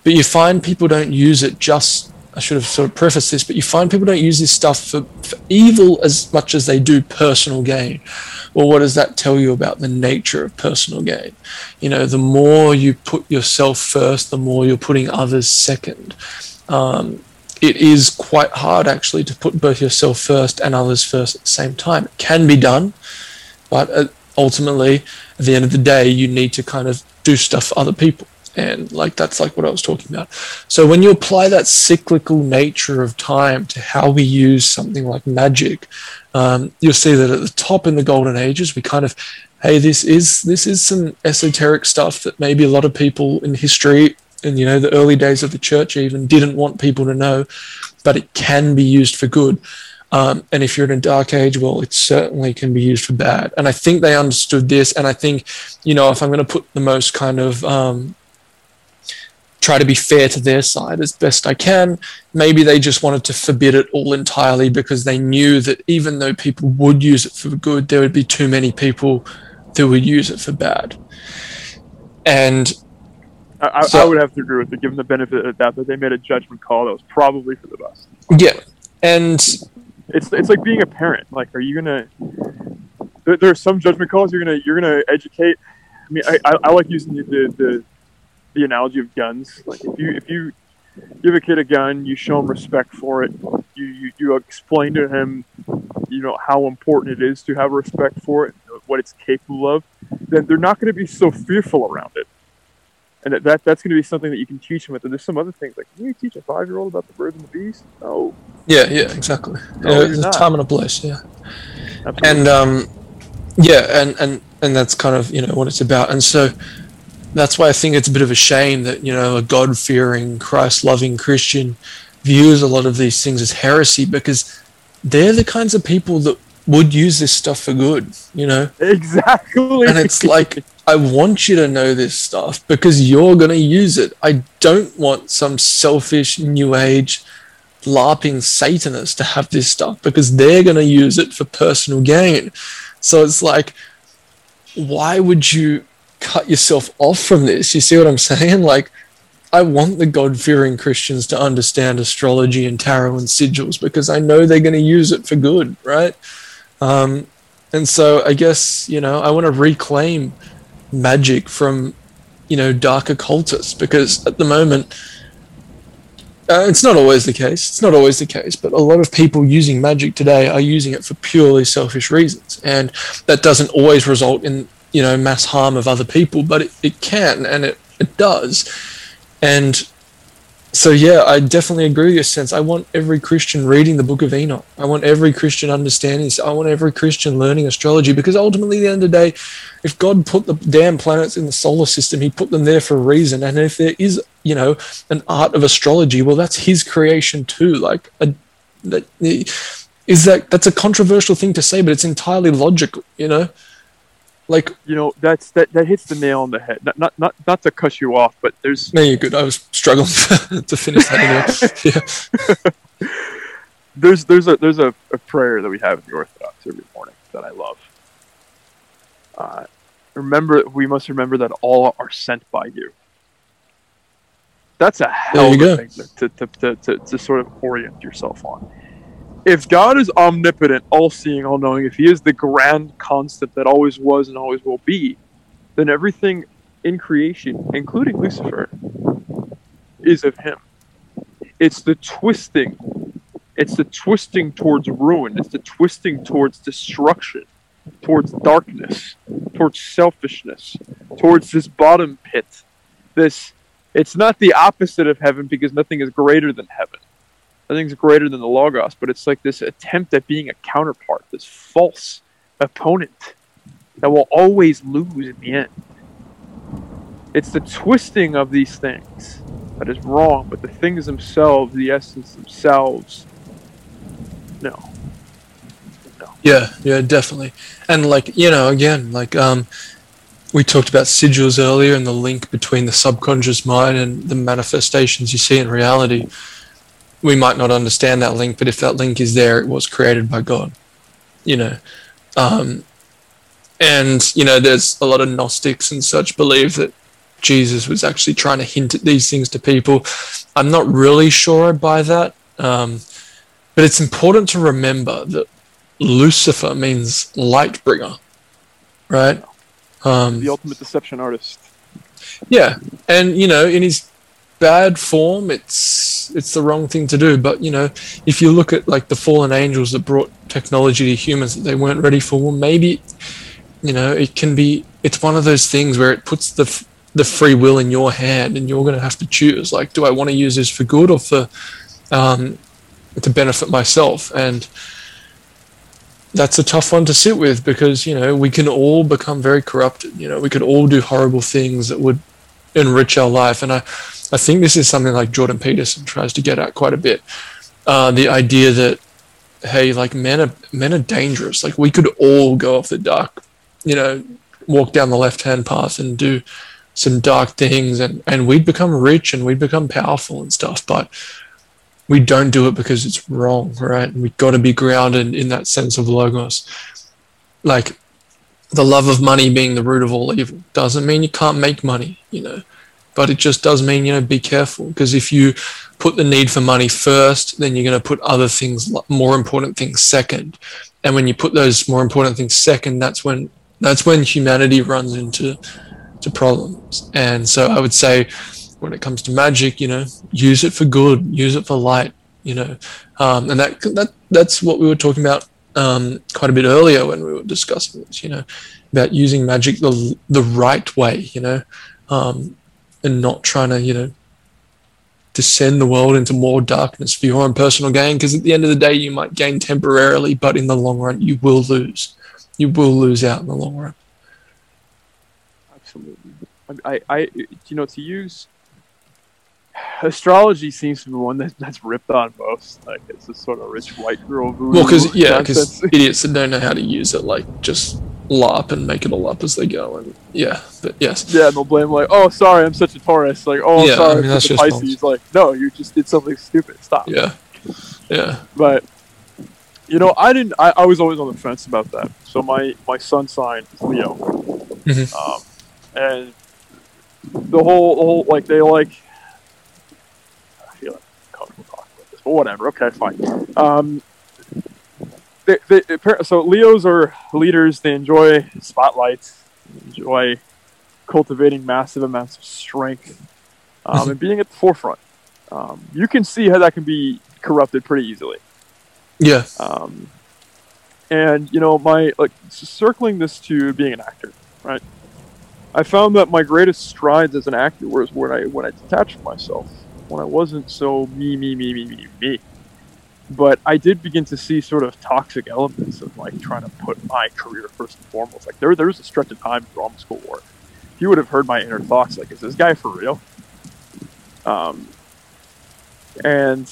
but you find people don't use it just I should have sort of prefaced this, but you find people don't use this stuff for, for, evil as much as they do personal gain. Well, what does that tell you about the nature of personal gain? You know, the more you put yourself first, the more you're putting others second. Um, it is quite hard actually to put both yourself first and others first at the same time. It can be done, but uh, ultimately, at the end of the day, you need to kind of do stuff for other people and like that's like what I was talking about. So when you apply that cyclical nature of time to how we use something like magic, um, you'll see that at the top in the golden ages, we kind of, hey, this is this is some esoteric stuff that maybe a lot of people in history and you know the early days of the church even didn't want people to know, but it can be used for good. Um, and if you're in a dark age, well, it certainly can be used for bad. And I think they understood this. And I think, you know, if I'm going to put the most kind of um, try to be fair to their side as best I can. Maybe they just wanted to forbid it all entirely because they knew that even though people would use it for good, there would be too many people that would use it for bad. And I, so, I would have to agree with it, given the benefit of that, that they made a judgment call that was probably for the best. Yeah, and it's it's like being a parent. Like, are you gonna? There, there are some judgment calls you're gonna you're gonna educate. I mean, I, I, I like using the, the, the analogy of guns. Like if you if you give a kid a gun, you show him respect for it. You you, you explain to him, you know how important it is to have respect for it, what it's capable of. Then they're not going to be so fearful around it. And that, that that's going to be something that you can teach them. With. And there's some other things like can you teach a five year old about the birds and the bees? No. Yeah, yeah, exactly. No, yeah, there's a time and a place. Yeah. Absolutely. And um, yeah, and and and that's kind of you know what it's about. And so that's why I think it's a bit of a shame that you know a God fearing, Christ loving Christian views a lot of these things as heresy because they're the kinds of people that would use this stuff for good, you know? Exactly. And it's like, I want you to know this stuff because you're going to use it. I don't want some selfish, new age, LARPing Satanist to have this stuff because they're going to use it for personal gain. So it's like, why would you cut yourself off from this. You see what I'm saying? Like, I want the God fearing Christians to understand astrology and tarot and sigils because I know they're going to use it for good, right? Um, and so I guess, you know, I want to reclaim magic from, you know, dark occultists because at the moment, uh, it's not always the case. It's not always the case, but a lot of people using magic today are using it for purely selfish reasons. And that doesn't always result in you know mass harm of other people, but it, it can and it, it does. And so yeah, I definitely agree with your sense. I want every Christian reading the Book of Enoch. I want every Christian understanding. This. I want every Christian learning astrology because ultimately, at the end of the day, if God put the damn planets in the solar system, He put them there for a reason. And if there is, you know, an art of astrology, well, that's His creation too. Like, a, that is that that's a controversial thing to say, but it's entirely logical. You know, like you know, that's that that hits the nail on the head. Not not not, not to cut you off, but there's no, you're good. I was struggling to finish that anyway. yeah. there's there's a there's a, a prayer that we have in the Orthodox every morning that I love. Uh, remember, we must remember that all are sent by you. That's a hell of a thing to, to, to, to, to sort of orient yourself on. If God is omnipotent, all seeing, all knowing, if He is the grand constant that always was and always will be, then everything in creation, including Lucifer, is of Him. It's the twisting it's the twisting towards ruin. It's the twisting towards destruction, towards darkness, towards selfishness, towards this bottom pit. This it's not the opposite of heaven because nothing is greater than heaven. Nothing's greater than the Logos, but it's like this attempt at being a counterpart, this false opponent that will always lose in the end. It's the twisting of these things that is wrong, but the things themselves, the essence themselves, no. No. Yeah, yeah, definitely. And like, you know, again, like um we talked about sigils earlier and the link between the subconscious mind and the manifestations you see in reality. We might not understand that link, but if that link is there, it was created by God. You know. Um and, you know, there's a lot of Gnostics and such believe that Jesus was actually trying to hint at these things to people. I'm not really sure I buy that. Um, but it's important to remember that Lucifer means light bringer, right? Um, the ultimate deception artist. Yeah, and you know, in his bad form, it's it's the wrong thing to do. But you know, if you look at like the fallen angels that brought technology to humans that they weren't ready for, well, maybe you know, it can be. It's one of those things where it puts the the free will in your hand, and you're going to have to choose. Like, do I want to use this for good or for um, to benefit myself and that's a tough one to sit with because you know we can all become very corrupted you know we could all do horrible things that would enrich our life and i i think this is something like jordan peterson tries to get at quite a bit uh, the idea that hey like men are men are dangerous like we could all go off the dark you know walk down the left hand path and do some dark things and and we'd become rich and we'd become powerful and stuff but we don't do it because it's wrong, right? We've got to be grounded in that sense of logos. Like the love of money being the root of all evil doesn't mean you can't make money, you know, but it just does mean, you know, be careful because if you put the need for money first, then you're going to put other things, more important things second. And when you put those more important things second, that's when, that's when humanity runs into, to problems. And so I would say, when it comes to magic, you know, use it for good, use it for light, you know, um, and that that that's what we were talking about um, quite a bit earlier when we were discussing this, you know, about using magic the the right way, you know, um, and not trying to, you know, descend the world into more darkness for your own personal gain. Because at the end of the day, you might gain temporarily, but in the long run, you will lose. You will lose out in the long run. Absolutely. I, I, you know, to use astrology seems to be one that, that's ripped on most. Like it's a sort of rich white girl Well, because yeah, because idiots that don't know how to use it, like just LARP and make it all up as they go, and yeah, but yes, yeah, and they'll blame like, oh, sorry, I'm such a Taurus, like, oh, yeah, sorry, I mean, I'm such a Pisces, like, no, you just did something stupid. Stop. Yeah, yeah, but. You know, I didn't. I, I was always on the fence about that. So my my sun sign is Leo, mm-hmm. um, and the whole, the whole like they like I feel like comfortable talking about this, but whatever. Okay, fine. Um, they, they, so Leos are leaders. They enjoy spotlights, enjoy cultivating massive amounts of strength, um, and being at the forefront. Um, you can see how that can be corrupted pretty easily. Yeah. Um, and you know, my like circling this to being an actor, right? I found that my greatest strides as an actor was when I when I detached myself when I wasn't so me, me, me, me, me, me. But I did begin to see sort of toxic elements of like trying to put my career first and foremost. Like there, there was a stretch of time in drama school where you would have heard my inner thoughts, like, is this guy for real? Um, and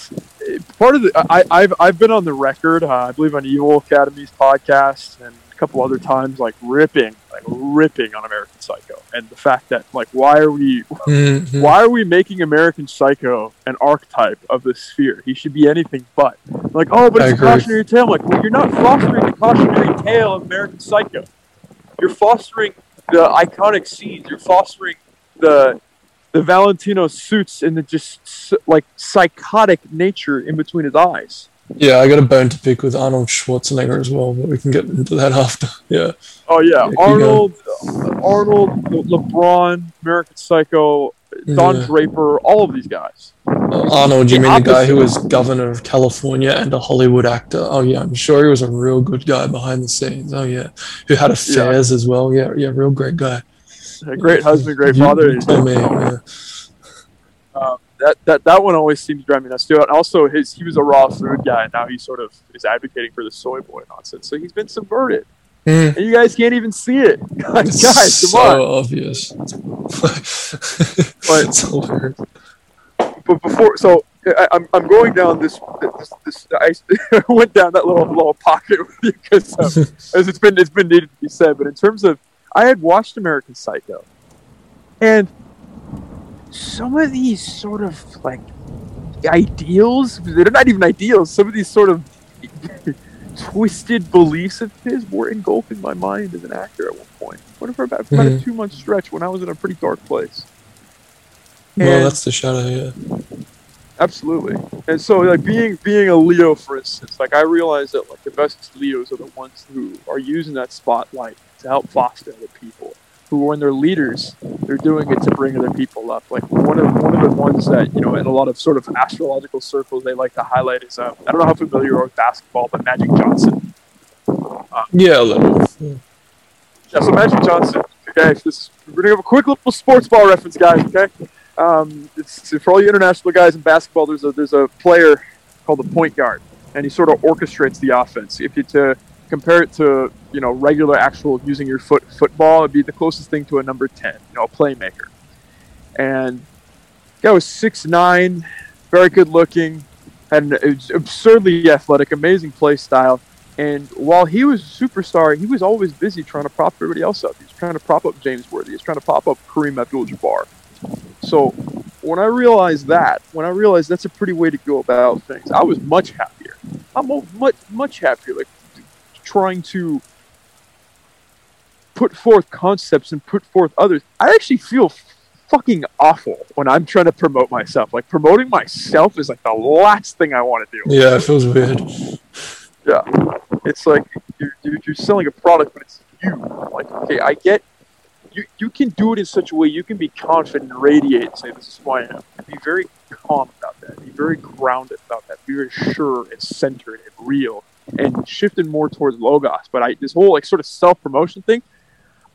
part of the I, I've I've been on the record, uh, I believe on Evil Academy's podcast and couple other times, like ripping, like ripping on American Psycho, and the fact that like why are we Mhm. why are we making American Psycho an archetype of the sphere? He should be anything but. Like, oh, but it's a cautionary tale. I'm like, well, you're not fostering the cautionary tale of American Psycho. You're fostering the iconic scenes. You're fostering the the Valentino suits and the just like psychotic nature in between his eyes. Yeah, I got a bone to pick with Arnold Schwarzenegger as well, but we can get into that after. Yeah. Oh yeah, keep Arnold, Arnold, Le- LeBron, American Psycho, Don Yeah. Draper, all of these guys. Uh, Arnold, you The mean the guy who was governor of California and a Hollywood actor? Oh yeah, I'm sure he was a real good guy behind the scenes. Oh yeah, who had affairs as well. Yeah, yeah, real great guy. A great husband, great You- father. you me. Yeah. Um, that, that that one always seems to drive me nuts too. And also, his he was a raw food guy, and now he sort of is advocating for the soy boy nonsense. So he's been subverted, Mm. and you guys can't even see it. guys, It's come on! so obvious. But- it's hilarious. But before, so I, I'm I'm going down this this, this I went down that little little pocket with you because um, as it's been it's been needed to be said. But in terms of, I had watched American Psycho, and some of these sort of like ideals, they're not even ideals. Some of these sort of twisted beliefs of his were engulfing my mind as an actor at one point. What if for about, about a two month stretch when I was in a pretty dark place. Well, that's the shadow. Yeah. Absolutely. And so like being being a Leo for instance, like I realize that like the best Leos are the ones who are using that spotlight to help foster other people. Who when they're leaders, they're doing it to bring other people up. Like one of one of the ones that, you know, in a lot of sort of astrological circles they like to highlight is uh, I don't know how familiar you are with basketball, but Magic Johnson. Yeah, a little. Yeah. So Magic Johnson. Okay, this we're gonna have a quick little sports ball reference, guys. Okay, um, it's for all you international guys in basketball. There's a there's a player called the point guard, and he sort of orchestrates the offense. If you to compare it to you know regular actual using your foot football, it'd be the closest thing to a number ten, you know, a playmaker. And guy was six nine, very good looking, had an absurdly athletic, amazing play style. And while he was a superstar, he was always busy trying to prop everybody else up. He was trying to prop up James Worthy. He was trying to prop up Kareem Abdul-Jabbar. So when I realized that, when I realized that's a pretty way to go about things, I was much happier. I'm much much happier, like trying to put forth concepts and put forth others. I actually feel fucking awful when I'm trying to promote myself. Like promoting myself is like the last thing I want to do. Yeah, it feels weird. Yeah, it's like you're, you're, you're selling a product, but it's you. Like, okay, I get you. You can do it in such a way you can be confident and radiate and say, "This is who I am." Be very calm about that. Be very grounded about that. Be very sure and centered and real, and shifted more towards logos. But I this whole like sort of self promotion thing,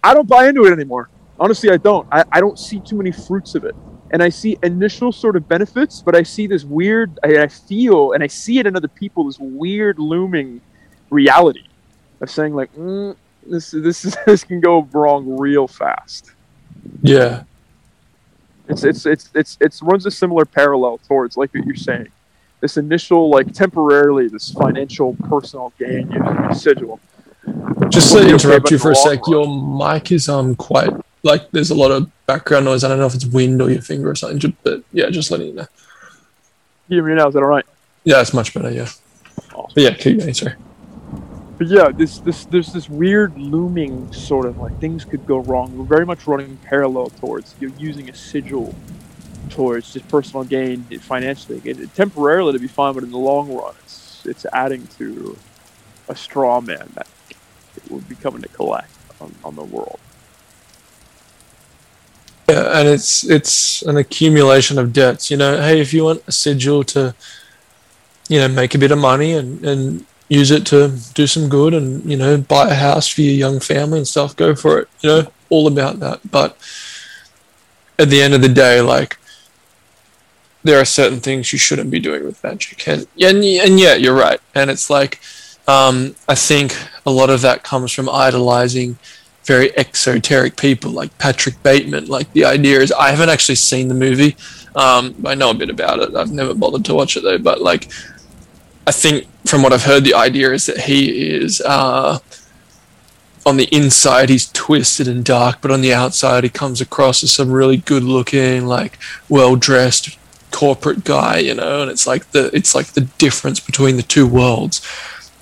I don't buy into it anymore. Honestly, I don't. I, I don't see too many fruits of it and I see initial sort of benefits, but I see this weird, I, I feel, and I see it in other people, this weird looming reality of saying like, mm, this this is, this can go wrong real fast. Yeah. It's it's it's it's it's runs a similar parallel towards like what you're saying. This initial like temporarily this financial personal gain you residual. Just to interrupt you for a sec, your mic is um quite like there's a lot of background noise. I don't know if it's wind or your finger or something, but yeah, just letting you know. You hear me now? Is that all right? Yeah, it's much better. Yeah, Awesome. but yeah, keep going. Sorry. But yeah, this this there's this weird looming sort of like things could go wrong. We're very much running parallel towards you know, using a sigil towards just personal gain financially. It, temporarily to be fine, but in the long run, it's it's adding to a straw man that it will be coming to collect on, on the world. Yeah, and it's it's an accumulation of debts. You know, hey, if you want a sigil to, you know, make a bit of money and and use it to do some good and you know buy a house for your young family and stuff, go for it. You know, all about that. But at the end of the day, like there are certain things you shouldn't be doing with magic, and and and yeah, you're right. And it's like, um, I think a lot of that comes from idolizing very exoteric people like Patrick Bateman. Like the idea is, I haven't actually seen the movie. Um, I know a bit about it. I've never bothered to watch it though, but like, I think from what I've heard, the idea is that he is uh, on the inside he's twisted and dark, but on the outside he comes across as some really good-looking, like well-dressed corporate guy, you know. And it's like the it's like the difference between the two worlds.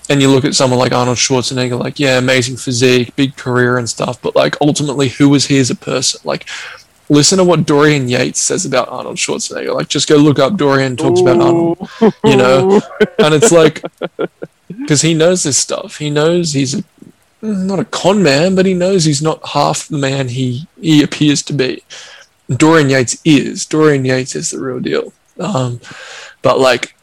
And you look at someone like Arnold Schwarzenegger, like yeah, amazing physique, big career and stuff, but like ultimately, who was he as a person? Like listen to what Dorian Yates says about Arnold Schwarzenegger. Like, just go look up Dorian talks Ooh. about Arnold, you know? and it's like, because he knows this stuff. He knows he's a, not a con man, but he knows he's not half the man he, he appears to be. Dorian Yates is. Dorian Yates is the real deal. Um, but like,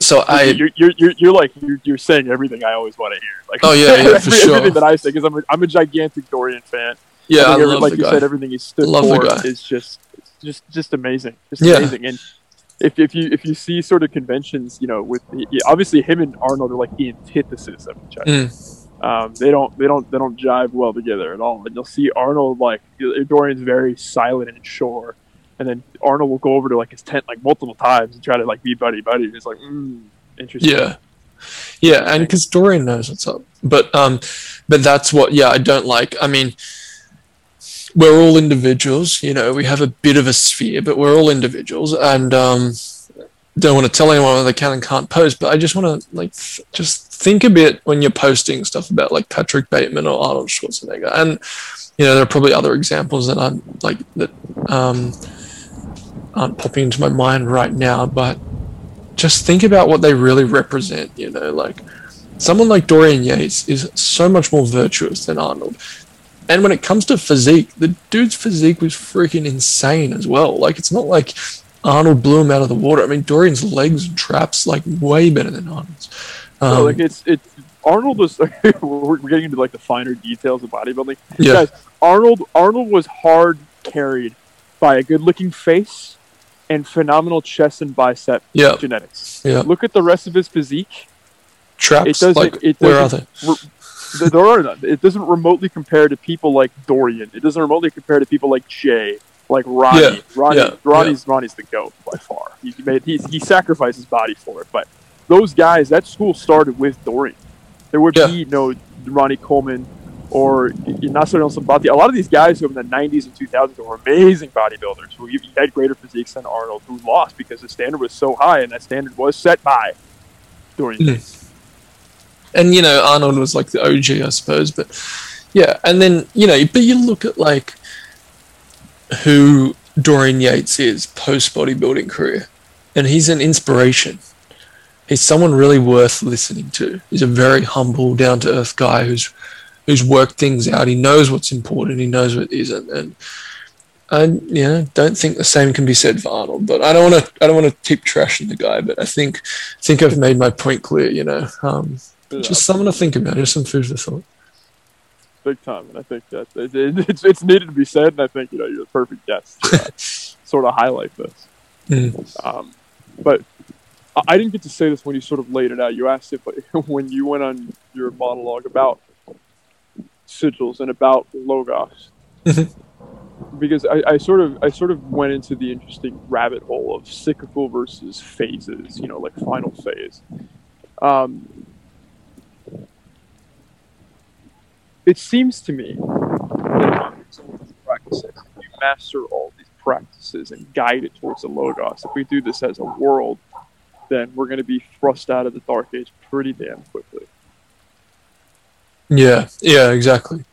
so I you're you're you're, you're like you're, you're saying everything I always want to hear. Like oh yeah, yeah for sure. Everything that I say because I'm a, I'm a gigantic Dorian fan. Yeah, I, I love like you guy. said, everything he stood love for is just just just amazing, just Yeah. amazing. And if if you if you see sort of conventions, you know, with obviously him and Arnold are like the antithesis of each other. Mm. Um, they don't they don't they don't jive well together at all. And you'll see Arnold like Dorian's very silent and sure, and then Arnold will go over to like his tent like multiple times and try to like be buddy buddy. It's like mm, interesting. Yeah, yeah, and because Dorian knows what's up, but um, but that's what yeah I don't like. I mean, we're all individuals, you know. We have a bit of a sphere, but we're all individuals, and um, don't want to tell anyone they can and can't post. But I just want to like just think a bit when you're posting stuff about like Patrick Bateman or Arnold Schwarzenegger, and you know there are probably other examples that I'm like that um, aren't popping into my mind right now, but just think about what they really represent. You know, like someone like Dorian Yates is so much more virtuous than Arnold. And when it comes to physique, the dude's physique was freaking insane as well. Like it's not like Arnold blew him out of the water. I mean, Dorian's legs and traps like way better than Arnold's. Um, No, like it's it's Arnold was we're getting into like the finer details of bodybuilding. Yeah. Guys, Arnold Arnold was hard carried by a good looking face and phenomenal chest and bicep yeah, genetics. yeah. Look at the rest of his physique. Traps. It doesn't- like it where are they? There- there are none. It doesn't remotely compare to people like Dorian. It doesn't remotely compare to people like Jay, like Ronnie. Yeah, Ronnie, yeah, Ronnie's Ronnie's the goat by far. He made he, he sacrificed his body for it. But those guys, that school started with Dorian. There would Yeah. be no Ronnie Coleman or Nasser El Sonbaty. A lot of these guys who in the 90s and 2000s were amazing bodybuilders who had greater physiques than Arnold, who lost because the standard was so high, and that standard was set by Dorian. Mm. and you know Arnold was like the OG, I suppose. But yeah, and then you know, but you look at like who Dorian Yates is post bodybuilding career, and he's an inspiration. He's someone really worth listening to. He's a very humble, down to earth guy who's who's worked things out. He knows what's important. He knows what isn't, and I you know don't think the same can be said for Arnold. But I don't want to I don't want to keep trashing the guy. But I think I think I've made my point clear. You know. Um, just something to think about. Just some food for thought. Big time, and I think that it, it, it's it's needed to be said, and I think you know you're the perfect guest to uh, sort of highlight this. Mm. Um, but I- didn't get to say this when you sort of laid it out. You asked it, but when you went on your monologue about sigils and about logos, Mhm. because I, I sort of I sort of went into the interesting rabbit hole of cyclical versus phases. You know, like final phase. Um, it seems to me that practices, if you master all these practices and guide it towards the logos, if we do this as a world, then we're going to be thrust out of the dark age pretty damn quickly. Yeah, yeah, exactly.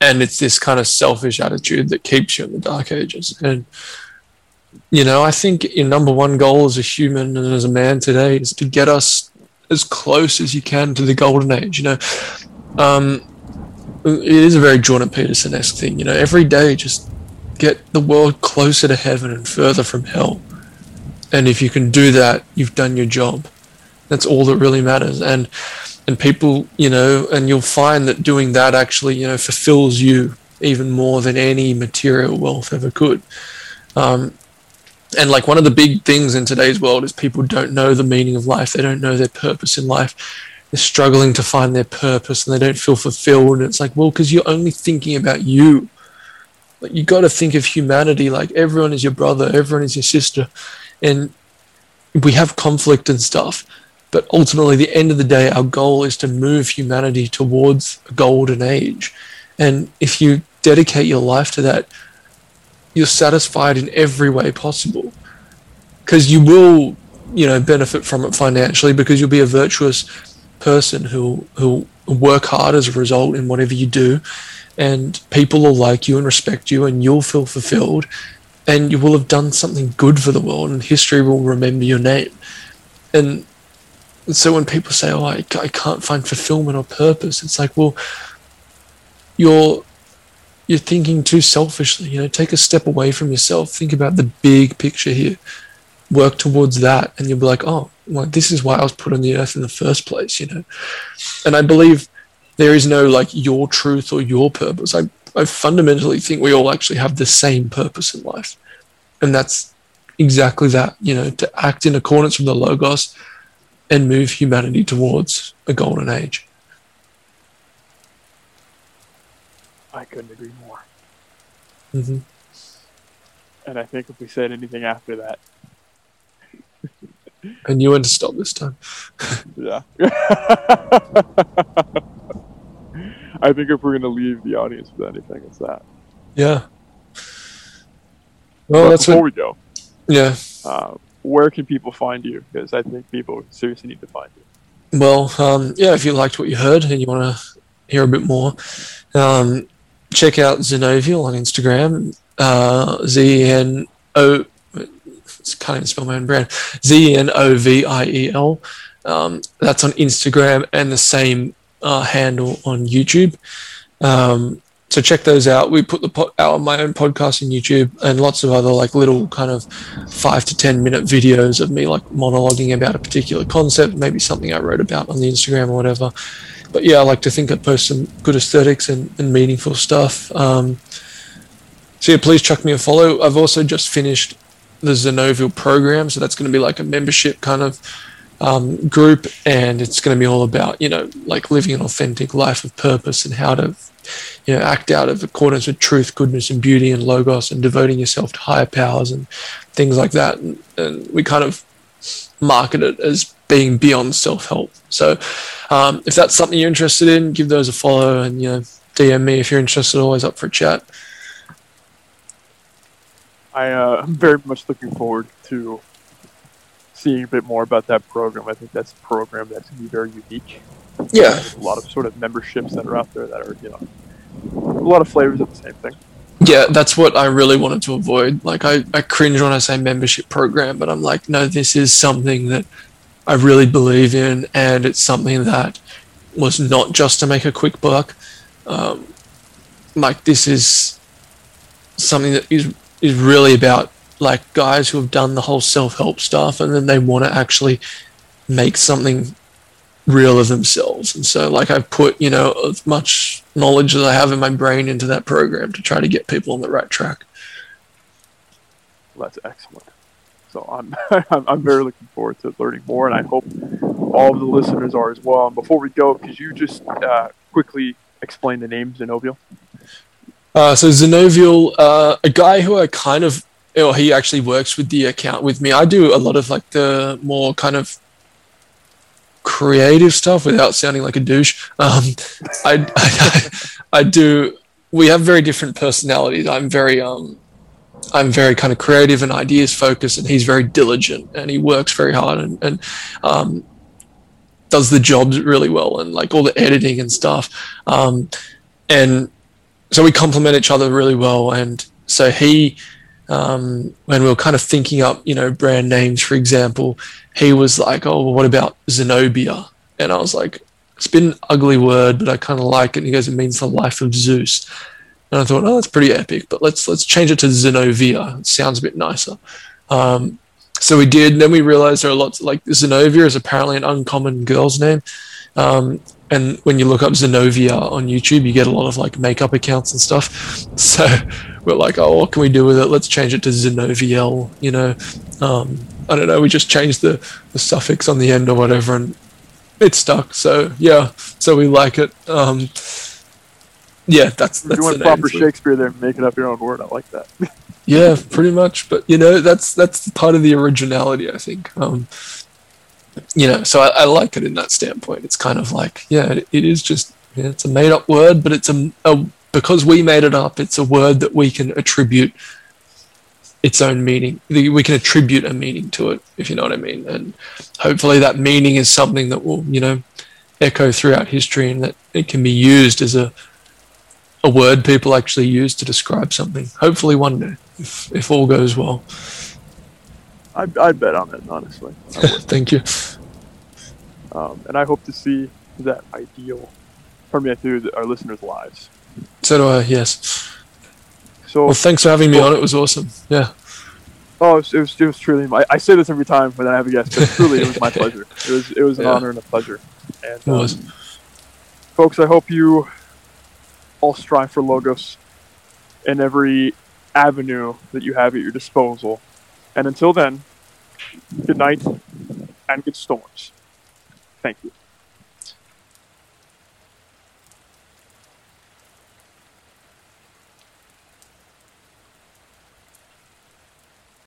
And it's this kind of selfish attitude that keeps you in the dark ages. And you know, I think your number one goal as a human and as a man today is to get us as close as you can to the golden age. You know, um, it is a very Jordan Peterson esque thing. You know, every day just get the world closer to heaven and further from hell. And if you can do that, you've done your job. That's all that really matters. And and people, you know, and you'll find that doing that actually, you know, fulfills you even more than any material wealth ever could. Um, and like one of the big things in today's world is people don't know the meaning of life. They don't know their purpose in life. They're struggling to find their purpose and they don't feel fulfilled. And it's like, well, because you're only thinking about you. Like you got to think of humanity like everyone is your brother, everyone is your sister, and we have conflict and stuff. But ultimately, the end of the day, our goal is to move humanity towards a golden age. And if you dedicate your life to that, you're satisfied in every way possible. Because you will, you know, benefit from it financially because you'll be a virtuous person who who work hard as a result in whatever you do, and people will like you and respect you, and you'll feel fulfilled, and you will have done something good for the world, and history will remember your name. And so when people say, "Oh, I, I can't find fulfillment or purpose," it's like, well, you're you're thinking too selfishly. You know, take a step away from yourself. Think about the big picture here. Work towards that, and you'll be like, "Oh, well, this is why I was put on the earth in the first place." You know, and I believe there is no like your truth or your purpose. I I fundamentally think we all actually have the same purpose in life, and that's exactly that. You know, to act in accordance with the logos and move humanity towards a golden age. I couldn't agree more. hmm And I think if we said anything after that, I knew when to stop this time. yeah. I think if we're going to leave the audience with anything, it's that. Yeah. Well, but that's before what. we go, Yeah. uh, where can people find you? Because I think people seriously need to find you. Well, um, yeah. If you liked what you heard and you want to hear a bit more, um, check out Zenoviel on Instagram. Uh, Z N O. Can't even spell my own brand. Z N O V I E L. Um, that's on Instagram and the same uh, handle on YouTube. Um, so check those out. We put the po- out on my own podcast on YouTube and lots of other like little kind of five to ten minute videos of me like monologuing about a particular concept, maybe something I wrote about on the Instagram or whatever. But yeah, I like to think I post some good aesthetics and, and meaningful stuff. Um, so yeah, please chuck me a follow. I've also just finished the Zenoviel program, so that's going to be like a membership kind of um, group, and it's going to be all about you know like living an authentic life of purpose and how to you know act out of accordance with truth, goodness, and beauty, and logos, and devoting yourself to higher powers and things like that. And, and we kind of market it as being beyond self help. So um, if that's something you're interested in, give those a follow and you know DM me if you're interested. Always up for a chat. I, uh, I'm very much looking forward to seeing a bit more about that program. I think that's a program that's going to be very unique. Yeah, There's a lot of sort of memberships that are out there that are, you know, a lot of flavors of the same thing. yeah, that's what I really wanted to avoid. Like I, I cringe when I say membership program, but I'm like, no, this is something that I really believe in, and it's something that was not just to make a quick buck. Um, like this is something that is is really about like guys who have done the whole self help stuff, and then they want to actually make something real of themselves. And so, like, I've put you know as much knowledge as I have in my brain into that program to try to get people on the right track. That's excellent. So I'm, I'm, very looking forward to learning more, and I hope all of the listeners are as well. And before we go, could you just uh, quickly explain the name Zenoviel? Uh, so Zenoviel, uh, a guy who I kind of, or he actually works with the account with me. I do a lot of like the more kind of creative stuff without sounding like a douche. Um, I, I, I do. We have very different personalities. I'm very um, I'm very kind of creative and ideas focused, and he's very diligent and he works very hard and, and um, does the jobs really well and like all the editing and stuff. Um, and so we complement each other really well. And so he, um, when we were kind of thinking up, you know, brand names, for example, he was like, "Oh, well, what about Zenobia?" And I was like, "It's been an ugly word, but I kind of like it." And he goes, "It means the life of Zeus." And I thought, "Oh, that's pretty epic, but let's let's change it to Zenovia. It sounds a bit nicer." Um, so we did. And then we realized there are lots like Zenovia is apparently an uncommon girl's name. Um, and when you look up Zenovia on YouTube, you get a lot of like makeup accounts and stuff. So we're like, oh, what can we do with it? Let's change it to Zenoviel. You know, um, I don't know. We just changed the, the suffix on the end or whatever, and it stuck. So yeah, so we like it. Um, Yeah, that's that's doing the proper name for it. Shakespeare there, making up your own word. I like that. Yeah, pretty much. But you know, that's that's part of the originality, I think. Um, you know, so I, I like it in that standpoint. It's kind of like, yeah, it, it is just yeah, it's a made up word, but it's a, a because we made it up. It's a word that we can attribute its own meaning. We can attribute a meaning to it, if you know what I mean. And hopefully, that meaning is something that will, you know, echo throughout history, and that it can be used as a a word people actually use to describe something. Hopefully, one day, if if all goes well. I'd, I'd bet on it, honestly. Thank you. um, and I hope to see that ideal permeate through the, our listeners' lives. So do I. Yes. So, Well, thanks for having me on. It was awesome. Yeah. oh, it was, it was, it was truly. My, I say this every time when I have a guest, but truly, it was my pleasure. It was it was an Yeah. honor and a pleasure. And It was. um, folks, I hope you all strive for logos in every avenue that you have at your disposal. And until then, good night and good storms. Thank you.